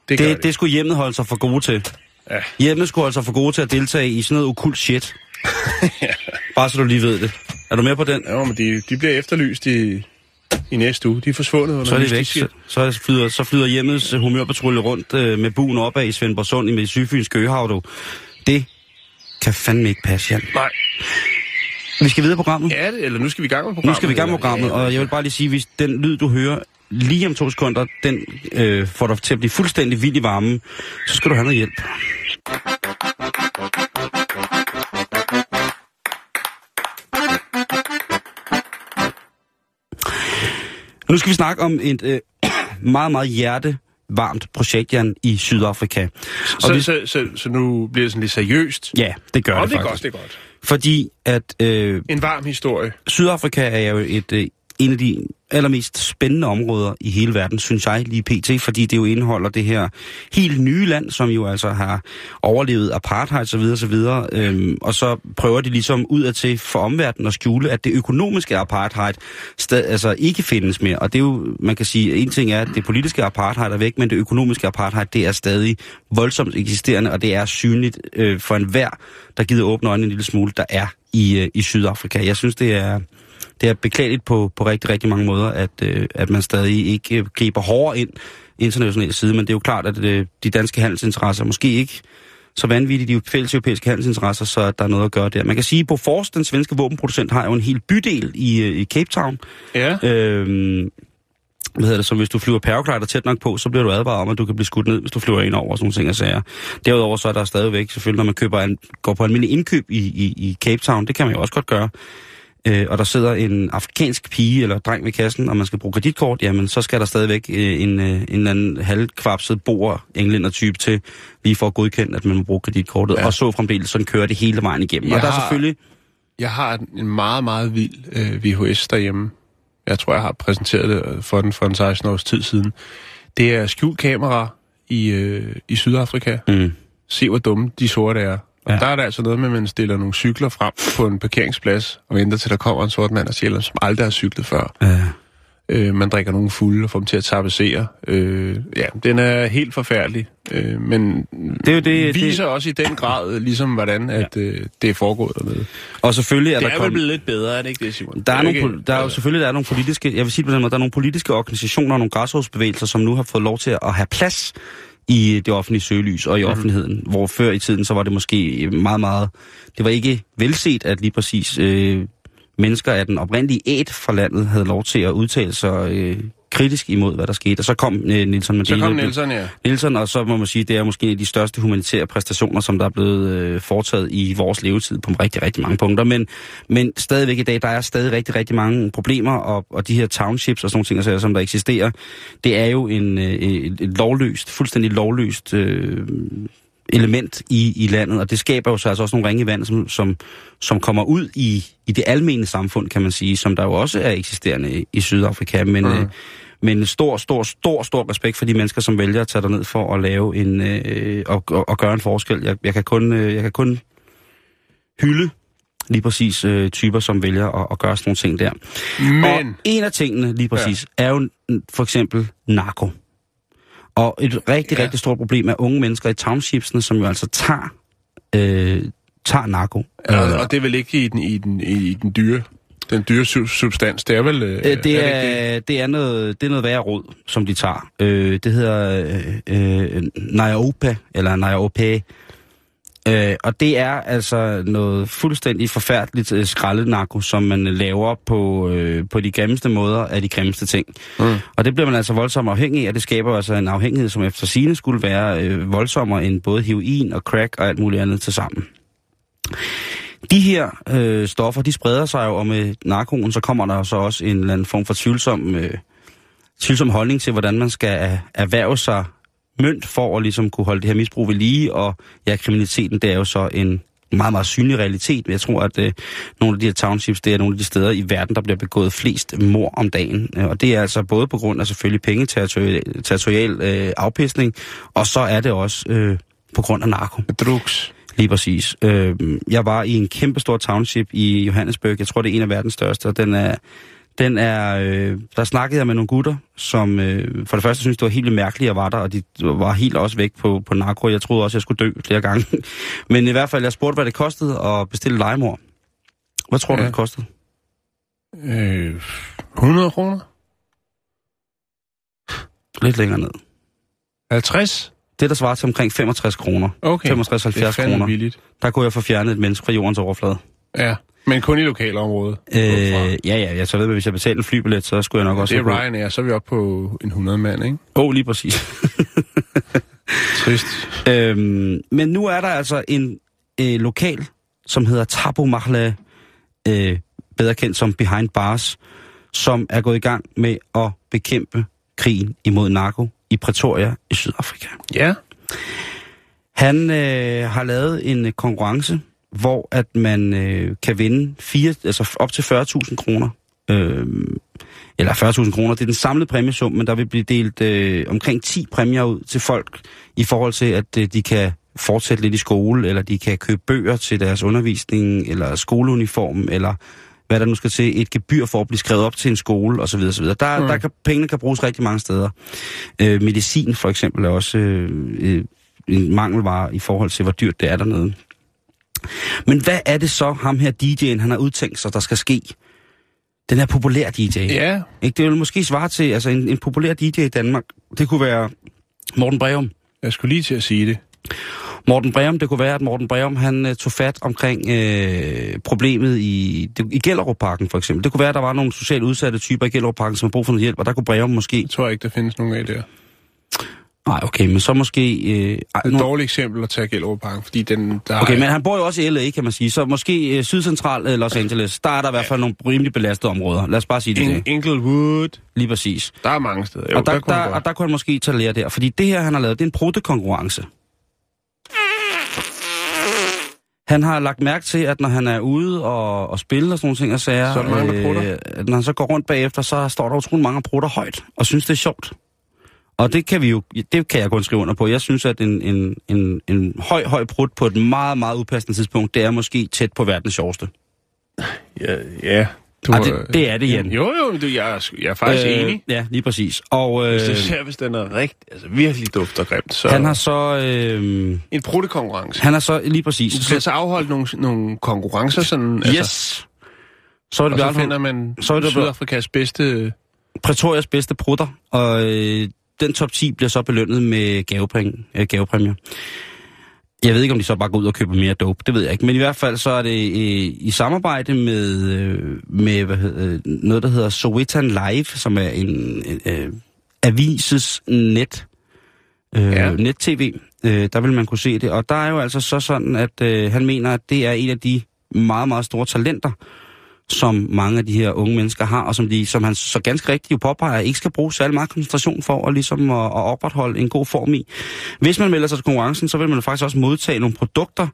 Det, gør Det, det skulle hjemmet holde sig for gode til. Ja. Hjemmet skulle holde sig for gode til at deltage i sådan noget okult shit. Bare så du lige ved det. Er du med på den? Jo, men de, de bliver efterlyst i, i næste uge. De er forsvundet under Så er det væk. Så, så, flyder, så flyder hjemmets øh, humørpatrulje rundt øh, med buen opad i Svendborgsund i med Sydfyns Køgehav, du. Det kan fandme ikke passe, Jan. Nej, Vi skal videre på programmet. er det? Eller nu skal vi i gang med programmet? Nu skal vi i gang med eller? programmet, og jeg vil bare lige sige, hvis den lyd, du hører lige om to sekunder, den øh, får dig til at blive fuldstændig vild i varmen, så skal du have noget hjælp. Nu skal vi snakke om et øh, meget, meget hjertevarmt projekt, Jan, i Sydafrika. Så, vi- så, så, så nu bliver det sådan lidt seriøst. Ja, det gør Og det det er faktisk. godt, det er godt. Fordi at øh, En varm historie. Sydafrika er jo et, øh, en af de allermest spændende områder i hele verden, synes jeg lige pt., fordi det jo indeholder det her helt nye land, som jo altså har overlevet apartheid osv. osv. Øhm, og så prøver de ligesom ud af til for omverdenen at skjule, at det økonomiske apartheid stad, altså ikke findes mere. Og det er jo, man kan sige, en ting er, at det politiske apartheid er væk, men det økonomiske apartheid, det er stadig voldsomt eksisterende, og det er synligt øh, for enhver, der gider åbne øjnene en lille smule, der er i, øh, i Sydafrika. Jeg synes, det er det er beklageligt på, på rigtig, rigtig mange måder, at, øh, at man stadig ikke griber hårdere ind internationalt side, men det er jo klart, at øh, de danske handelsinteresser måske ikke så vanvittigt de fælles europæiske handelsinteresser, så der er noget at gøre der. Man kan sige, at Bofors, den svenske våbenproducent, har jo en hel bydel i, øh, i Cape Town. Ja. Øhm, hvad hedder det, så hvis du flyver paraglider tæt nok på, så bliver du advaret om, at du kan blive skudt ned, hvis du flyver ind over sådan nogle ting og sager. Derudover så er der stadigvæk, selvfølgelig når man køber en, går på almindelig indkøb i, i, i Cape Town, det kan man jo også godt gøre, øh, og der sidder en afrikansk pige eller dreng ved kassen, og man skal bruge kreditkort, jamen så skal der stadigvæk øh, en, øh, en eller anden halvkvapset bor englænder type til, lige for at godkende, at man må bruge kreditkortet, ja. og så fremdeles sådan kører det hele vejen igennem. Jeg og der er har- selvfølgelig... Jeg har en meget, meget vild øh, VHS derhjemme. Jeg tror, jeg har præsenteret det for den for en 16 års tid siden. Det er skjult kamera i, øh, i Sydafrika. Mm, Se, hvor dumme de sorte er. Og Ja. ja. der er der altså noget med, at man stiller nogle cykler frem på en parkeringsplads, og venter til, der kommer en sort mand og stjæler, som aldrig har cyklet før. øh, Øh, man drikker nogle fulde og får dem til at tapacere. Øh, ja, den er helt forfærdelig. Øh, men Det er jo det- viser også i den grad, ligesom hvordan at, øh, det er foregået dernede. og selvfølgelig er Det der er vel kommet- blevet lidt bedre, er det ikke det, Simon? Der er, Det nogle, ikke- der er jo altså- selvfølgelig der er nogle politiske, jeg vil sige det på den måde, der er nogle politiske organisationer og nogle græsrodsbevægelser, som nu har fået lov til at have plads i det offentlige søgelys og i mm. offentligheden, hvor før i tiden, så var det måske meget, meget, det var ikke velset, at lige præcis øh, mennesker af den oprindelige æt fra landet havde lov til at udtale sig øh, kritisk imod, hvad der skete. Og så kom øh, Nelson Så Mandela. kom Nielsen, ja. Nielsen, og så må man sige, det er måske en af de største humanitære præstationer, som der er blevet øh, foretaget i vores levetid på rigtig, rigtig mange punkter. Men, men stadigvæk i dag, der er stadig rigtig, rigtig mange problemer, og, og de her townships og sådan nogle ting, som der eksisterer, det er jo en, øh, et, et lovløst, fuldstændig lovløst øh, element i, i landet, og det skaber jo så altså også nogle ringe i vand, som, som, som kommer ud i, i det almene samfund, kan man sige, som der jo også er eksisterende i, i Sydafrika, men... Mm. Øh, men stor, stor, stor, stor respekt for de mennesker, som vælger at tage derned for at lave en øh, og, og, og gøre en forskel. Jeg, jeg, kan kun, øh, jeg kan kun hylde lige præcis øh, typer, som vælger at, at gøre sådan nogle ting der. Og Men, en af tingene lige præcis ja. er jo for eksempel narko. Og et rigtig, ja. Ja. rigtig stort problem er unge mennesker i townshipsene, som jo altså tager, øh, tager narko. og, og det er vel ikke i den, i den, i den dyre, den dyre sub- substans, det er vel... Øh, Øh, det, ikke er, det, er noget, det er noget værre råd, som de tager. Øh, det hedder øh, øh, Naiopa, eller Naiope. Øh, og det er altså noget fuldstændig forfærdeligt øh, skraldenarko, som man laver på, øh, på de grimmeste måder af de grimmeste ting. Mm. Og det bliver man altså voldsomt afhængig af, og det skaber altså en afhængighed, som efter sine skulle være øh, voldsommere end både heroin og crack og alt muligt andet til sammen. De her øh, stoffer, de spreder sig jo, og med narkoen, så kommer der så også en eller anden form for tvivlsom, øh, tvivlsom holdning til, hvordan man skal er- erhverve sig mønt for at ligesom kunne holde det her misbrug ved lige, og ja, kriminaliteten, det er jo så en meget, meget synlig realitet. Men jeg tror, at øh, nogle af de her townships, det er nogle af de steder i verden, der bliver begået flest mor om dagen. Øh, Og det er altså både på grund af selvfølgelig pengeterritorial territorial, øh, afpisning, og så er det også øh, på grund af narko. Drugs. Lige præcis. Øh, jeg var i en kæmpe stor township i Johannesburg. Jeg tror, det er en af verdens største, og den er... Den er, øh, der snakkede jeg med nogle gutter, som øh, for det første synes det var helt mærkeligt, at jeg var der, og de var helt også væk på, på narko. Jeg troede også, jeg skulle dø flere gange. Men i hvert fald, jeg spurgte, hvad det kostede at bestille legemord. Hvad tror ja. du, det kostede? Øh, 100 kroner? Lidt længere ned. 50? Det, der svarer til omkring 65 kroner. Okay. 65-70 det er fandme kroner. billigt. Der kunne jeg få fjernet et menneske fra jordens overflade. Ja, men kun i lokalområdet. Øh, ja, ja, jeg så ved, hvis jeg betalte flybillet, så skulle jeg nok også... det er Ryanair, så er vi oppe på en 100 mand, ikke? Åh, oh, lige præcis. Trist. Øhm, men nu er der altså en øh, lokal, som hedder Tabu Mahla, øh, bedre kendt som Behind Bars, som er gået i gang med at bekæmpe krigen imod narko i Pretoria i Sydafrika. Ja. Han øh, har lavet en konkurrence, hvor at man øh, kan vinde fire, altså op til 40.000 kroner. Øh, eller 40.000 kroner. Det er den samlede præmiesum, men der vil blive delt øh, omkring 10 præmier ud til folk i forhold til, at øh, de kan fortsætte lidt i skole, eller de kan købe bøger til deres undervisning, eller skoleuniform, eller hvad der nu skal til, et gebyr for at blive skrevet op til en skole osv. osv. Der, mm. der kan, pengene kan bruges rigtig mange steder. Øh, medicin for eksempel er også øh, øh, en mangelvare i forhold til, hvor dyrt det er dernede. Men hvad er det så, ham her DJ'en, han har udtænkt sig, der skal ske? Den er populær DJ. Ja. Ikke? Det vil måske svare til, altså en, en populær DJ i Danmark, det kunne være Morten Breum. Jeg skulle lige til at sige det. Morten Breum, det kunne være, at Morten Breum, han uh, tog fat omkring øh, problemet i, det, i Gellerup-parken for eksempel. Det kunne være, at der var nogle socialt udsatte typer i Gellerup-parken, som har brug for noget hjælp, og der kunne Breum måske... Jeg tror ikke, der findes nogen af der. Nej, okay, men så måske... Øh, det er et dårligt eksempel at tage Gellerup Park, fordi den... Der okay, er... men han bor jo også i LA, kan man sige. Så måske øh, sydcentral øh, Los Angeles, der er der i hvert fald nogle rimelig belastede områder. Lad os bare sige det. In- Inglewood. Lige præcis. Der er mange steder. Jo, og, der, der, der, og der kunne han måske tage lære der, fordi det her, han har lavet, det er en protekonkurrence. Han har lagt mærke til, at når han er ude og, og spille og sådan nogle ting og sager, så er der mange, øh, når han så går rundt bagefter, så står der utrolig mange prutter højt, og synes, det er sjovt. Og det kan vi jo, det kan jeg kun skrive under på. Jeg synes, at en, en, en, en høj, høj prut på et meget, meget upassende tidspunkt, det er måske tæt på verdens sjoveste. Ja, ja. Du, ah, det, det er det, Jan. Jo, jo, det, jeg, er, jeg er faktisk øh, enig. Ja, lige præcis. Og, øh, hvis det ser, hvis den er rigtig, altså virkelig dufter grimt, så... Han har så... Øh, en pruttekonkurrence. Han har så, lige præcis. Du kan så afholde nogle, nogle konkurrencer, sådan... Yes. Altså, så, er det og så finder man så er det Sydafrikas bedste... Pretorias bedste prutter, og øh, den top 10 bliver så belønnet med gavepræmier. Øh, gavepræmier. Jeg ved ikke, om de så bare går ud og køber mere dope. Det ved jeg ikke. Men i hvert fald så er det øh, i samarbejde med, øh, med hvad hedder, noget, der hedder Sowetan Live, som er en øh, avises net, øh, ja. net-tv. Øh, der vil man kunne se det. Og der er jo altså så sådan, at øh, han mener, at det er en af de meget, meget store talenter, som mange af de her unge mennesker har, og som, de, som han så ganske rigtigt jo påpeger, ikke skal bruge særlig meget koncentration for at, ligesom at, at opretholde en god form i. Hvis man melder sig til konkurrencen, så vil man faktisk også modtage nogle produkter,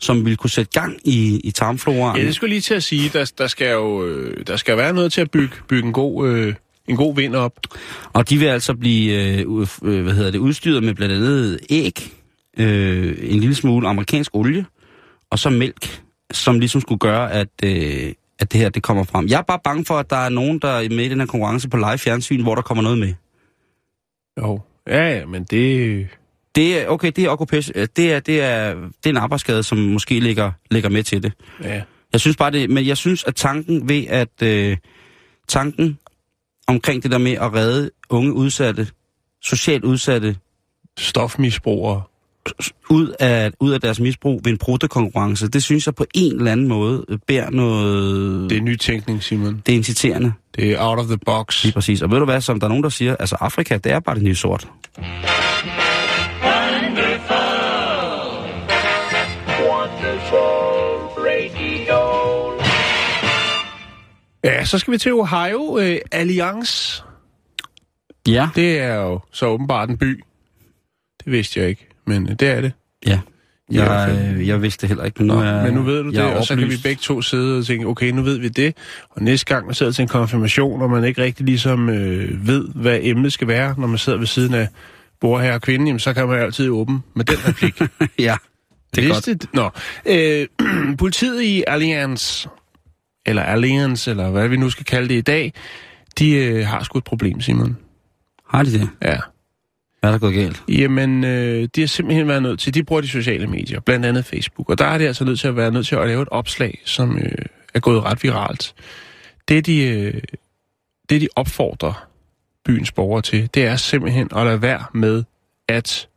som vil kunne sætte gang i, i tarmfloraen. Ja, det skulle lige til at sige. Der, der, skal jo øh, der skal være noget til at bygge, bygge en god... Øh en god vind op. Og de vil altså blive øh, øh, hvad hedder det, udstyret med blandt andet æg, øh, en lille smule amerikansk olie, og så mælk, som ligesom skulle gøre, at, øh, at det her det kommer frem. Jeg er bare bange for, at der er nogen, der er med i den her konkurrence på live fjernsyn, hvor der kommer noget med. Jo, ja, ja, men det... Det er, okay, det er occupation. Det er, det er, det er en arbejdsskade, som måske ligger, ligger med til det. Ja. Jeg synes bare det, men jeg synes, at tanken ved, at øh, tanken omkring det der med at redde unge udsatte, socialt udsatte... Stofmisbrugere ud af, ud af deres misbrug ved en protekonkurrence, det synes jeg på en eller anden måde bærer noget... Det er nytænkning, Simon. Det er inciterende. Det er out of the box. Lige præcis. Og ved du hvad, som der er nogen, der siger, altså Afrika, det er bare det nye sort. Ja, så skal vi til Ohio. Uh, Alliance. Ja. Det er jo så åbenbart en by. Det vidste jeg ikke men øh, det er det. Ja. Jeg, øh, jeg vidste heller ikke, nu, Nå, er, men nu ved du det, og så kan vi begge to sidde og tænke, okay, nu ved vi det, og næste gang man sidder til en konfirmation, og man ikke rigtig ligesom øh, ved, hvad emnet skal være, når man sidder ved siden af bordherre og kvinde, jamen, så kan man altid åbne med den replik. ja, det er Vidste, godt. Nå, øh, politiet i Alliance, eller Alliance, eller hvad vi nu skal kalde det i dag, de øh, har sgu et problem, Simon. Har de det? Ja. Hvad er der gået galt? Jamen, øh, de har simpelthen været nødt til, de bruger de sociale medier, blandt andet Facebook, og der er det altså nødt til at være nødt til at lave et opslag, som øh, er gået ret viralt. Det de, øh, det, de opfordrer byens borgere til, det er simpelthen at lade være med at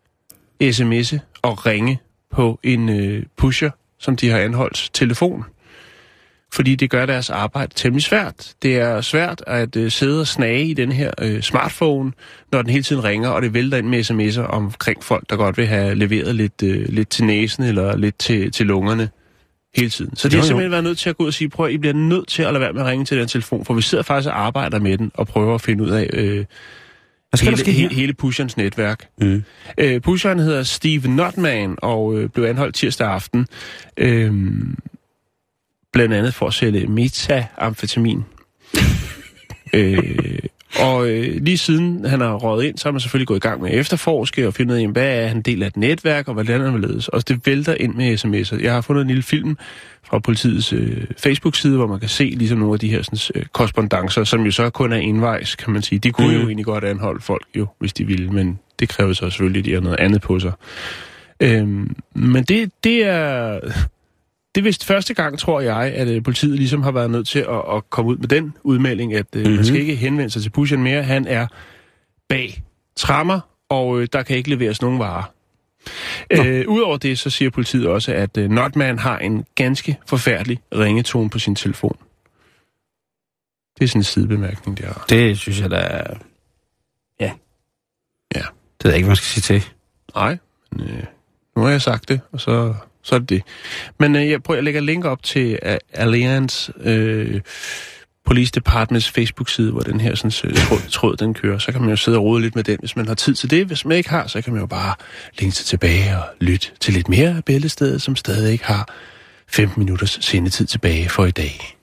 sms'e og ringe på en øh, pusher, som de har anholdt telefon fordi det gør deres arbejde temmelig svært. Det er svært at uh, sidde og snage i den her uh, smartphone, når den hele tiden ringer, og det vælter ind med sms'er omkring folk, der godt vil have leveret lidt, uh, lidt til næsen eller lidt til, til lungerne hele tiden. Så de har simpelthen været nødt til at gå ud og sige, prøv at I bliver nødt til at lade være med at ringe til den telefon, for vi sidder faktisk og arbejder med den og prøver at finde ud af uh, hele, hele, hele pusherens netværk. Mm. Uh, pusheren hedder Steve Notman og uh, blev anholdt tirsdag aften. Uh, blandt andet for at sælge metamfetamin. øh, Og øh, lige siden han har røget ind, så har man selvfølgelig gået i gang med at efterforske og finde ud af, hvad er han del af et netværk, og hvordan han vil ledes. Og det vælter ind med sms'er. Jeg har fundet en lille film fra politiets øh, Facebook-side, hvor man kan se ligesom nogle af de her sådan, øh, korrespondencer, som jo så kun er envejs, kan man sige. De kunne mm. jo egentlig godt anholde folk, jo, hvis de ville, men det kræver så selvfølgelig, at de har noget andet på sig. Øhm, men det, det er... Det er vist første gang, tror jeg, at øh, politiet ligesom har været nødt til at, at komme ud med den udmelding, at øh, mm-hmm. man skal ikke henvende sig til Pushen mere. Han er bag trammer, og øh, der kan ikke leveres nogen varer. Øh, Udover det, så siger politiet også, at øh, Notman har en ganske forfærdelig ringetone på sin telefon. Det er sådan en sidebemærkning, der. Det synes jeg da er... Ja. Ja. Det ved jeg ikke, hvad man skal sige til. Nej, men øh, nu har jeg sagt det, og så, så er det det. Men øh, jeg prøver at lægge link op til øh, uh, Alliance øh, Police Departments Facebook-side, hvor den her sådan, øh, tråd, tråd, den kører. Så kan man jo sidde og rode lidt med den, hvis man har tid til det. Hvis man ikke har, så kan man jo bare længe sig tilbage og lytte til lidt mere af bæltestedet, som stadig ikke har 15 minutters sendetid tilbage for i dag.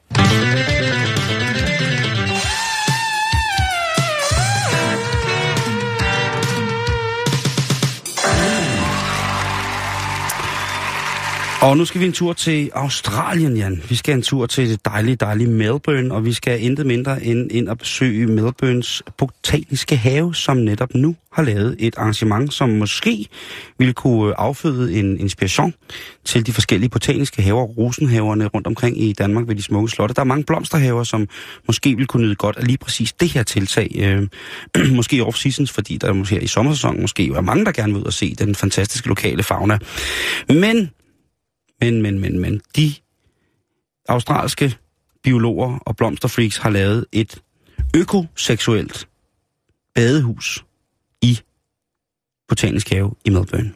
Og nu skal vi en tur til Australien, Jan. Vi skal en tur til det dejlige, dejlige Melbourne, og vi skal intet mindre end ind og besøge Melbournes botaniske have, som netop nu har lavet et arrangement, som måske ville kunne øh, afføde en inspiration til de forskellige botaniske haver, rosenhaverne rundt omkring i Danmark ved de smukke slotte. Der er mange blomsterhaver, som måske ville kunne nyde godt af lige præcis det her tiltag. Øh, måske off-seasons, fordi der måske i sommersæsonen måske er mange, der gerne vil ud og se den fantastiske lokale fauna. Men men, men, men, men, de australske biologer og blomsterfreaks har lavet et økoseksuelt badehus i Botanisk Have i Melbourne.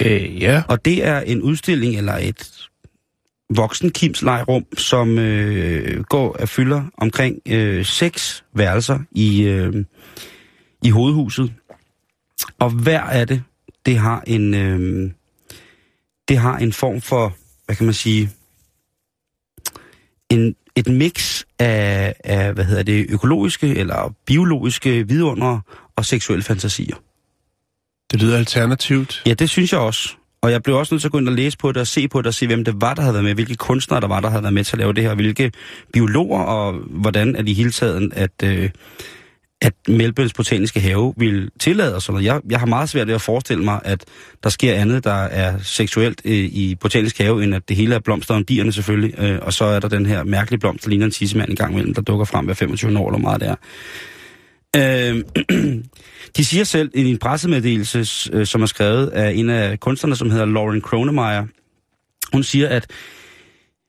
Øh, ja. Og det er en udstilling eller et voksen kimslejrum, som øh, går af fylder omkring øh, seks værelser i, øh, i hovedhuset. Og hver af det, det har en, øh, det har en form for, hvad kan man sige, en, et mix af, af, hvad hedder det, økologiske eller biologiske vidunder og seksuelle fantasier. Det lyder alternativt. Ja, det synes jeg også. Og jeg blev også nødt til at gå ind og læse på det og se på det og se, hvem det var, der havde været med, hvilke kunstnere der var, der havde været med til at lave det her, hvilke biologer og hvordan er de hele taget, at, øh, at Melbournes botaniske have vil tillade os. Jeg, jeg har meget svært ved at forestille mig, at der sker andet, der er seksuelt øh, i botanisk have, end at det hele er blomster om dierne selvfølgelig. Øh, og så er der den her mærkelige blomst, der ligner en tissemand en gang imellem, der dukker frem hver 25 år, eller meget der. Øh, de siger selv i en pressemeddelelse, øh, som er skrevet af en af kunstnerne, som hedder Lauren Kronemeyer, hun siger, at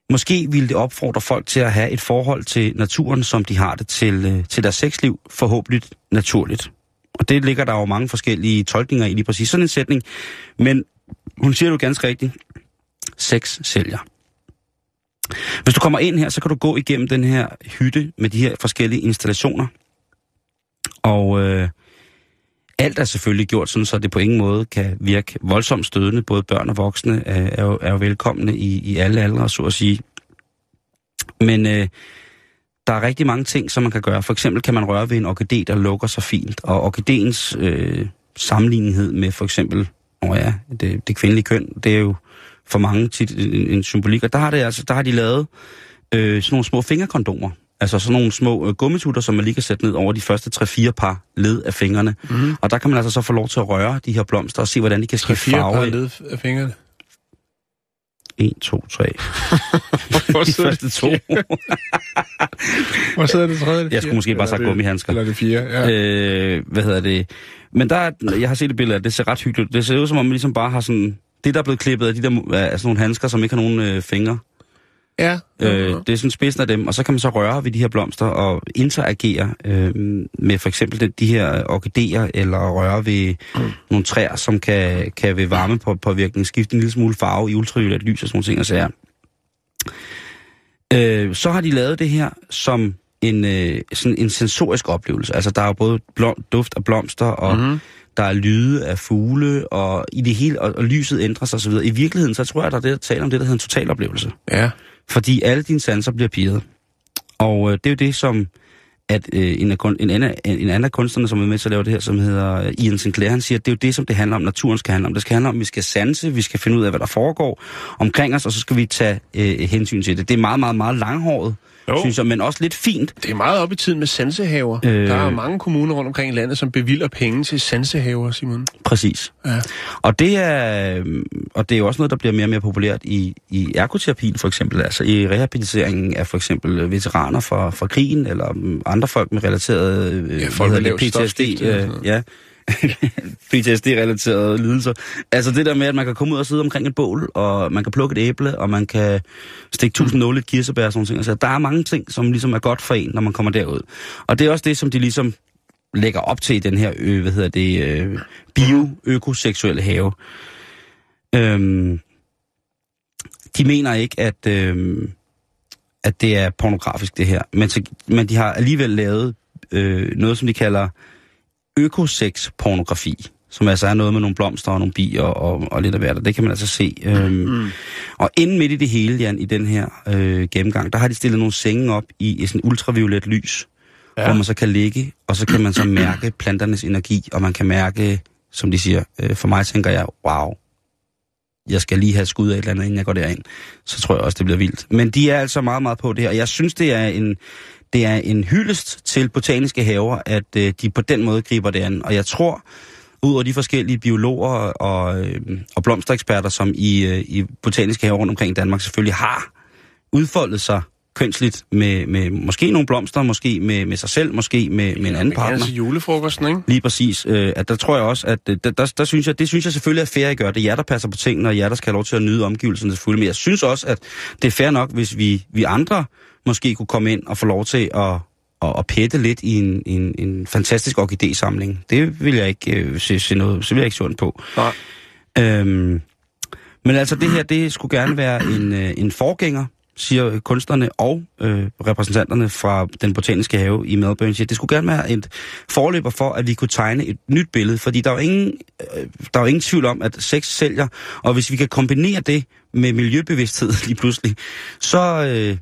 Måske ville det opfordre folk til at have et forhold til naturen, som de har det til, øh, til deres sexliv, forhåbentlig naturligt. Og det ligger der jo mange forskellige tolkninger i lige præcis sådan en sætning. Men hun siger jo ganske rigtigt, sex sælger. Hvis du kommer ind her, så kan du gå igennem den her hytte med de her forskellige installationer. Og øh, alt er selvfølgelig gjort sådan, så det på ingen måde kan virke voldsomt stødende. Både børn og voksne er, er, jo, er jo velkomne i, i alle aldre, så at sige. Men øh, der er rigtig mange ting, som man kan gøre. For eksempel kan man røre ved en orkidé, der lukker sig fint. Og orkidéens øh, sammenlignighed med for eksempel oh ja, det, det kvindelige køn, det er jo for mange tit en, en symbolik. Og der har, det, altså, der har de lavet øh, sådan nogle små fingerkondomer. Altså sådan nogle små øh, gummitutter, som man lige kan sætte ned over de første 3-4 par led af fingrene. Mm. Og der kan man altså så få lov til at røre de her blomster og se, hvordan de kan skifte farve. 3-4 par led af fingrene? 1, 2, 3. Hvor de første to. Hvor sidder det tredje? Jeg skulle måske bare sagt gummihandsker. Eller det fire, ja. Øh, hvad hedder det? Men der er, jeg har set et billede af det, ser ret hyggeligt. Det ser ud som om, man ligesom bare har sådan... Det, der er blevet klippet af de der af sådan nogle handsker, som ikke har nogen øh, fingre. Ja. Øh, det er sådan spidsen af dem, og så kan man så røre ved de her blomster og interagere øh, med for eksempel de, de her orkideer, eller røre ved mm. nogle træer, som kan, kan ved varme på, påvirkning skifte en lille smule farve i ultraviolet lys og sådan nogle ting. Og så, øh, så har de lavet det her som en, øh, sådan en sensorisk oplevelse. Altså der er jo både blom, duft af blomster, og mm-hmm. der er lyde af fugle, og i det hele, og, og lyset ændrer sig osv. I virkeligheden, så tror jeg, der er det, der taler om det, der hedder en totaloplevelse. Ja. Fordi alle dine sanser bliver pirret. Og øh, det er jo det, som at øh, en, af, en, anden, en anden af kunstnerne, som er med til at lave det her, som hedder øh, Ian Sinclair, han siger, at det er jo det, som det handler om, naturen skal handle om. Det skal handle om, at vi skal sanse, vi skal finde ud af, hvad der foregår omkring os, og så skal vi tage øh, hensyn til det. Det er meget, meget, meget langhåret, Jo. synes jeg, men også lidt fint. Det er meget op i tiden med sansehaver. Øh. Der er mange kommuner rundt omkring i landet, som bevilder penge til sansehaver, Simon. Præcis. Ja. Og det er, og det er jo også noget, der bliver mere og mere populært i, i ergoterapien for eksempel, altså i rehabiliteringen af for eksempel veteraner fra, fra krigen, eller andre folk med relateret øh, Ja, folk med det, PTSD, øh, noget. ja, PTSD-relaterede lidelser. Altså det der med, at man kan komme ud og sidde omkring et bål, og man kan plukke et æble, og man kan stikke tusind nåle i et kirsebær og sådan nogle ting. Så der er mange ting, som ligesom er godt for en, når man kommer derud. Og det er også det, som de ligesom lægger op til i den her, øh, hvad hedder det, øh, bio-økoseksuelle have. Øhm, de mener ikke, at, øhm, at det er pornografisk, det her. Men, til, men de har alligevel lavet øh, noget, som de kalder økosex-pornografi. Som altså er noget med nogle blomster og nogle bier og, og lidt af hvert. og Det kan man altså se. Øhm, mm. Og inden midt i det hele, Jan, i den her øh, gennemgang, der har de stillet nogle senge op i, i sådan ultraviolet lys. Ja. Hvor man så kan ligge, og så kan man så mærke planternes energi, og man kan mærke, som de siger, øh, for mig tænker jeg, wow, jeg skal lige have skud af et eller andet, inden jeg går derind. Så tror jeg også, det bliver vildt. Men de er altså meget, meget på det her. Jeg synes, det er en, det er en hyldest til botaniske haver, at øh, de på den måde griber det an. Og jeg tror, ud over de forskellige biologer og, øh, og blomstereksperter, som i, øh, i botaniske haver rundt omkring i Danmark selvfølgelig har udfoldet sig kønsligt med, med måske nogle blomster, måske med, med sig selv, måske med, med en anden Man kan partner. altså julefrokosten, ikke? Lige præcis. Øh, at der tror jeg også, at øh, der, der, der synes jeg, det synes jeg selvfølgelig er fair, at I gør. Det er jer, der passer på tingene, og jer, der skal have lov til at nyde omgivelserne selvfølgelig. Men jeg synes også, at det er fair nok, hvis vi, vi andre måske kunne komme ind og få lov til at, at, at pætte lidt i en, en, en fantastisk orkidésamling. Det vil jeg ikke øh, se, se noget, så vil jeg ikke sundt på. Nej. Øhm, men altså det her, det skulle gerne være en, øh, en forgænger, siger kunstnerne og øh, repræsentanterne fra den botaniske have i Melbourne. Siger, det skulle gerne være et forløber for, at vi kunne tegne et nyt billede, fordi der er jo ingen, øh, der er jo ingen tvivl om, at sex sælger, og hvis vi kan kombinere det med miljøbevidsthed lige pludselig, så... Øh,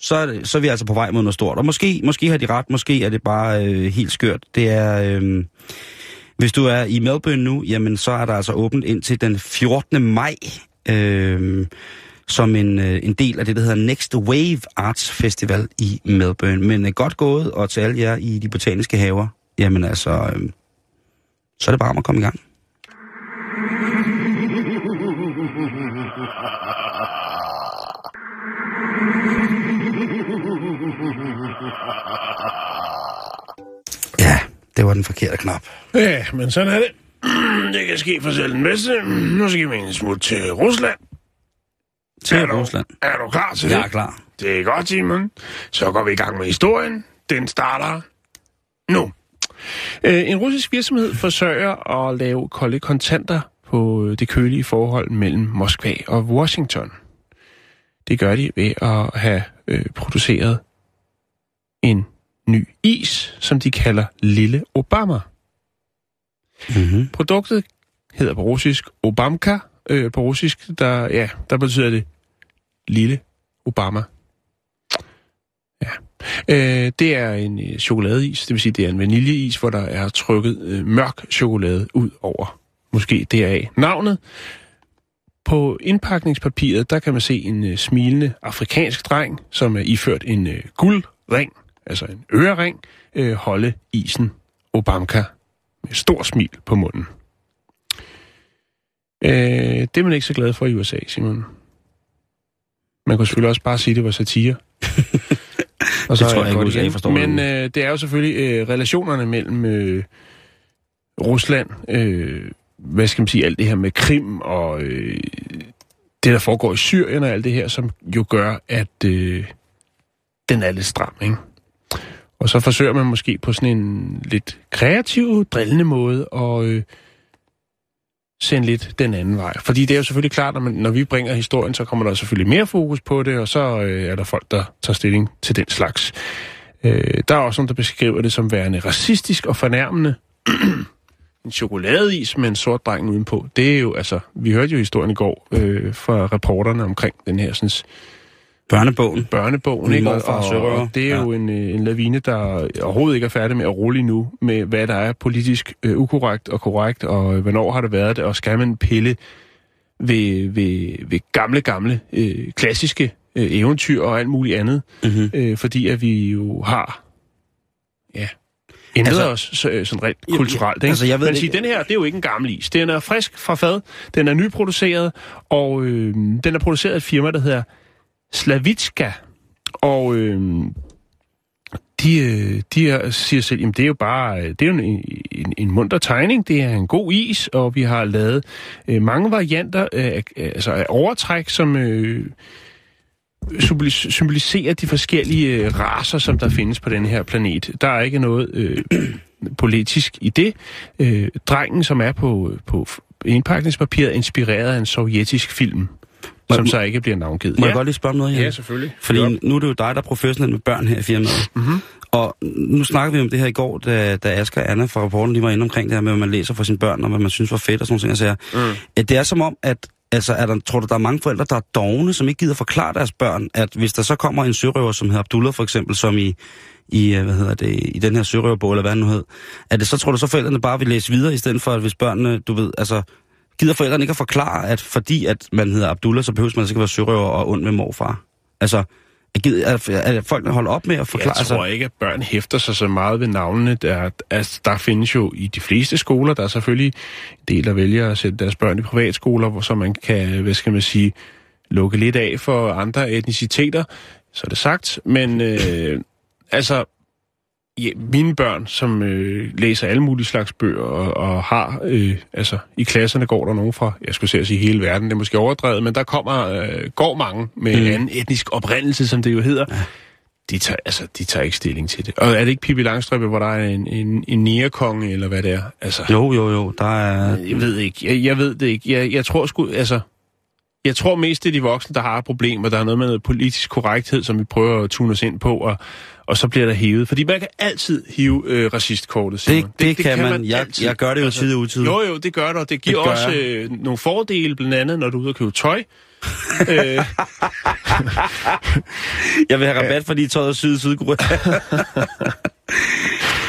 så er, det, så er vi altså på vej mod noget stort. Og måske, måske har de ret, måske er det bare øh, helt skørt. Det er, øh, hvis du er i Melbourne nu, jamen så er der altså åbent indtil den 14. maj, øh, som en, øh, en del af det, der hedder Next Wave Arts Festival i Melbourne. Men øh, godt gået, og til alle jer i de botaniske haver, jamen altså, øh, så er det bare om at komme i gang. Ja, det var den forkerte knap. Ja, men sådan er det. Det kan ske for selv den bedste. Nu skal vi en smut til Rusland. Til er du, Rusland. Er du klar til Jeg det? er klar. Det er godt, Simon. Så går vi i gang med historien. Den starter nu. Øh, en russisk virksomhed forsøger at lave kolde kontanter på øh, det kølige forhold mellem Moskva og Washington. Det gør de ved at have øh, produceret en ny is, som de kalder Lille Obama. Mm-hmm. Produktet hedder på russisk Obamka. Øh, på russisk, der, ja, der betyder det Lille Obama. Ja. Øh, det er en øh, chokoladeis, det vil sige, det er en vaniljeis, hvor der er trykket øh, mørk chokolade ud over. Måske deraf navnet. På indpakningspapiret, der kan man se en øh, smilende afrikansk dreng, som er iført en øh, guldring, altså en ørering, øh, holde isen Obamka med stor smil på munden. Øh, det er man ikke så glad for i USA, Simon. Man kunne selvfølgelig også bare sige, at det var satire. Og Det tror er jeg ikke, USA forstår Men øh, det er jo selvfølgelig øh, relationerne mellem øh, Rusland, øh, hvad skal man sige, alt det her med Krim og øh, det, der foregår i Syrien og alt det her, som jo gør, at øh, den er lidt stram, ikke? Og så forsøger man måske på sådan en lidt kreativ, drillende måde at øh, sende lidt den anden vej. Fordi det er jo selvfølgelig klart, at når vi bringer historien, så kommer der selvfølgelig mere fokus på det, og så øh, er der folk, der tager stilling til den slags. Øh, der er også nogen, der beskriver det som værende racistisk og fornærmende. en chokoladeis med en sort dreng udenpå. Det er jo, altså, vi hørte jo historien i går øh, fra reporterne omkring den her sådan, Børnebogen. børnebogen, ikke? Og, og, og det er Ja. jo en, øh, en lavine, der overhovedet ikke er færdig med at rulle nu med hvad der er politisk øh, ukorrekt og korrekt, og øh, hvornår har det været det, og skal man pille ved, ved, ved gamle, gamle, øh, klassiske øh, eventyr og alt muligt andet, Mm-hmm. øh, fordi at vi jo har, ja, ændret Altså- os så, øh, sådan rent kulturelt. Ikke? altså, jeg ved Men sige, den her, det er jo ikke en gammel is. Den er frisk fra fad, den er nyproduceret, og øh, den er produceret af et firma, der hedder Slavitska. Og øh, de, øh, de er, siger selv, jamen det er jo bare øh, det er jo en, en, en munter tegning, det er en god is, og vi har lavet øh, mange varianter af, altså af overtræk, som øh, symboliserer de forskellige øh, raser, som der findes på den her planet. Der er ikke noget øh, politisk i det. Øh, drengen, som er på, øh, på indpakningspapiret, er inspireret af en sovjetisk film, må- som så ikke bliver navngivet. Må ja. jeg godt lige spørge om noget her? Ja, selvfølgelig. Fordi nu er det jo dig, der er professionel med børn her i firmaet. Mhm. Og nu snakker vi om det her i går, da, da Asger og Anna fra rapporten de var inde omkring det her med, hvad man læser for sine børn, og hvad man synes var fedt og sådan nogle ting. Jeg Mm. at det er som om, at altså, er der, tror du, der er mange forældre, der er dogne, som ikke gider forklare deres børn, at hvis der så kommer en sørøver, som hedder Abdullah for eksempel, som i, i, øh, hvad hedder det, i den her sørøverbog, eller hvad han nu hed, at det så tror du så forældrene bare vil læse videre, i stedet for, at hvis børnene, du ved, altså, gider forældrene ikke at forklare, at fordi at man hedder Abdullah, så behøver man altså ikke at være sørøver og ond med morfar. Altså, er, er folk holder op med at forklare? Jeg tror altså, ikke, at børn hæfter sig så meget ved navnene. Der, altså, der findes jo i de fleste skoler, der er selvfølgelig en del, der vælger at sætte deres børn i privatskoler, hvor så man kan, hvad skal man sige, lukke lidt af for andre etniciteter, så er det sagt. Men øh, altså, ja, mine børn, som øh, læser alle mulige slags bøger, og, og har, øh, altså i klasserne går der nogen fra, jeg skulle sige hele verden, det er måske overdrevet, men der kommer, øh, går mange med mm. anden etnisk oprindelse, som det jo hedder. Ja. De tager, altså, de tager ikke stilling til det. Og er det ikke Pippi Langstrømpe, hvor der er en, en, en nærkonge, eller hvad det er? Altså, Jo, jo, jo, der er... jeg ved ikke. Jeg, jeg ved det ikke. Jeg, jeg tror sgu, altså... Jeg tror mest, det er de voksne, der har problemer. Der er noget med noget politisk korrekthed, som vi prøver at tune os ind på, og, og så bliver der hævet. Fordi man kan altid hive øh, racistkortet, Simon. Det, det, det kan man. Jeg, altid. jeg gør det jo altså, tid og utid. Jo, jo, det gør det, og det giver det også øh, nogle fordele, blandt andet, når du er ude og købe tøj. øh, Jeg vil have rabat, fordi tøjet er syd Sydkorea.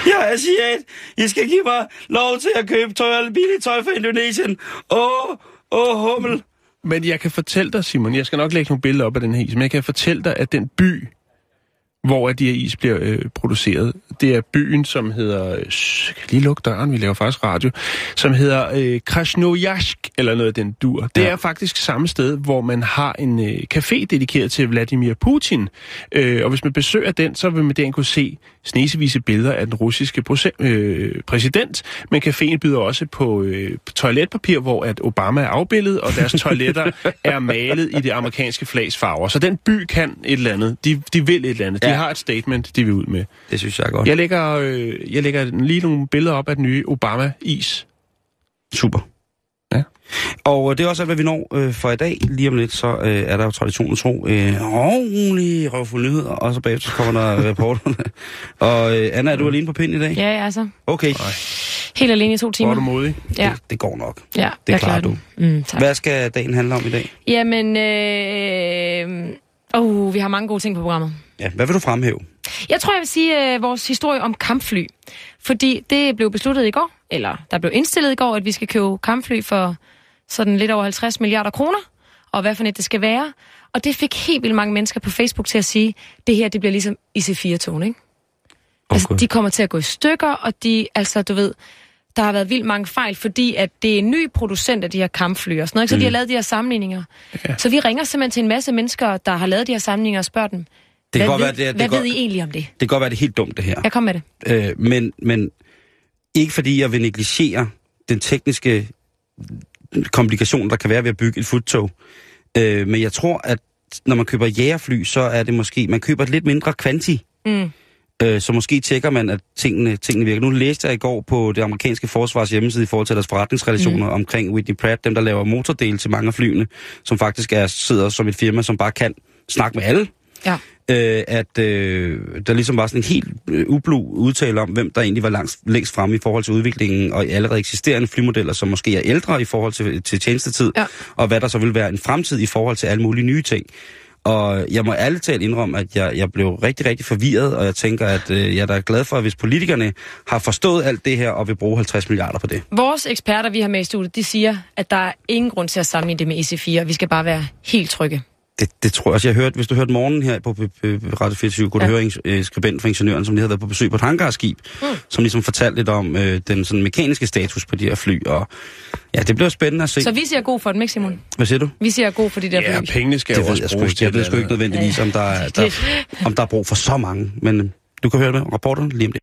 Jeg er asiat. I skal give mig lov til at købe tøj billigt tøj fra Indonesien. Åh, åh, hummel. Men jeg kan fortælle dig, Simon, jeg skal nok lægge nogle billeder op af den her is, men jeg kan fortælle dig, at den by, hvor de her is bliver øh, produceret, det er byen, som hedder... Øh, lige lukke døren, vi laver faktisk radio, som hedder øh, Krasnojarsk, eller noget af den dur. Det Ja. er faktisk samme sted, hvor man har en øh, café dedikeret til Vladimir Putin. Øh, og hvis man besøger den, så vil man der kunne se snesevise billeder af den russiske øh, præsident, men caféen byder også på øh, toiletpapir, hvor at Obama er afbildet, og deres toiletter er malet i det amerikanske flags farver. Så den by kan et eller andet. De, de vil et eller andet. De Ja. har et statement, de vil ud med. Det synes jeg er godt. Jeg lægger, øh, jeg lægger lige nogle billeder op af den nye Obama-is. Super. Ja. Og øh, det er også alt, hvad vi når øh, for i dag. Lige om lidt, så øh, er der jo traditionen tro øh, ordentlige røvfulde nyheder, og så bagefter kommer der rapporterne. Og øh, Anna, er du alene på pind i dag? Ja, ja, altså. Okay, Helt alene i to Hvor timer. er du modig? Ja, det, det går nok. ja, det jeg klarer det. Mm, tak. Hvad skal dagen handle om i dag? Jamen, øh, oh, vi har mange gode ting på programmet. Ja, hvad vil du fremhæve? Jeg tror, jeg vil sige øh, vores historie om kampfly. Fordi det blev besluttet i går, eller der blev indstillet i går, at vi skal købe kampfly for sådan lidt over 50 milliarder kroner. Og hvad for net det skal være. Og det fik helt vildt mange mennesker på Facebook til at sige, det her det bliver ligesom IC4-togene, ikke? Altså, Okay. de kommer til at gå i stykker, og de, altså, du ved, der har været vildt mange fejl, fordi at det er en ny producent af de her kampfly og sådan noget, ikke? så mm. de har lavet de her sammenligninger. Ja. Så vi ringer simpelthen til en masse mennesker, der har lavet de her sammenligninger og spørger dem, Det kan hvad, godt ved, være, det er- det hvad ved godt- I egentlig om det? Det kan godt være, det er helt dumt, det her. Jeg kom med det. Øh, men, men ikke fordi jeg vil negligere den tekniske komplikation, der kan være ved at bygge et futtog. Øh, men jeg tror, at når man køber jægerfly, så er det måske, man køber et lidt mindre kvanti. Mm. Øh, så måske tjekker man, at tingene, tingene virker. Nu læste jeg i går på det amerikanske forsvars hjemmeside i forhold til deres forretningsrelationer mm. omkring Whitney Pratt, dem der laver motordele til mange af flyene, som faktisk er, sidder som et firma, som bare kan snakke med alle Ja. Øh, at øh, der ligesom var sådan en helt øh, ublu udtale om, hvem der egentlig var langs, længst fremme i forhold til udviklingen og allerede eksisterende flymodeller, som måske er ældre i forhold til, til tjenestetid, Ja. og hvad der så vil være en fremtid i forhold til alle mulige nye ting. Og jeg må ærligt talt indrømme, at jeg, jeg blev rigtig, rigtig forvirret, og jeg tænker, at øh, jeg er da glad for, at hvis politikerne har forstået alt det her og vil bruge 50 milliarder på det. Vores eksperter, vi har med i studiet, de siger, at der er ingen grund til at sammenligne det med EC4, og vi skal bare være helt trygge. Det, det tror jeg også, jeg har hørt. Hvis du hørte morgen her på, Radio 24, kunne ja. du høre øh, skribent fra ingeniøren, som lige havde været på besøg på et hangarskib, mm. som ligesom fortalte lidt om øh, den sådan, mekaniske status på de her fly. Og ja, det bliver spændende at se. Så vi siger god for dem, ikke Simon? Hvad siger du? Vi siger god for de der Ja, fly. pengene skal Det jo også jeg bruges ikke. Jeg til ved sgu ikke nødvendigvis, om der, er, der, om der er brug for så mange. Men øh, du kan høre det. Rapporterne lige om det.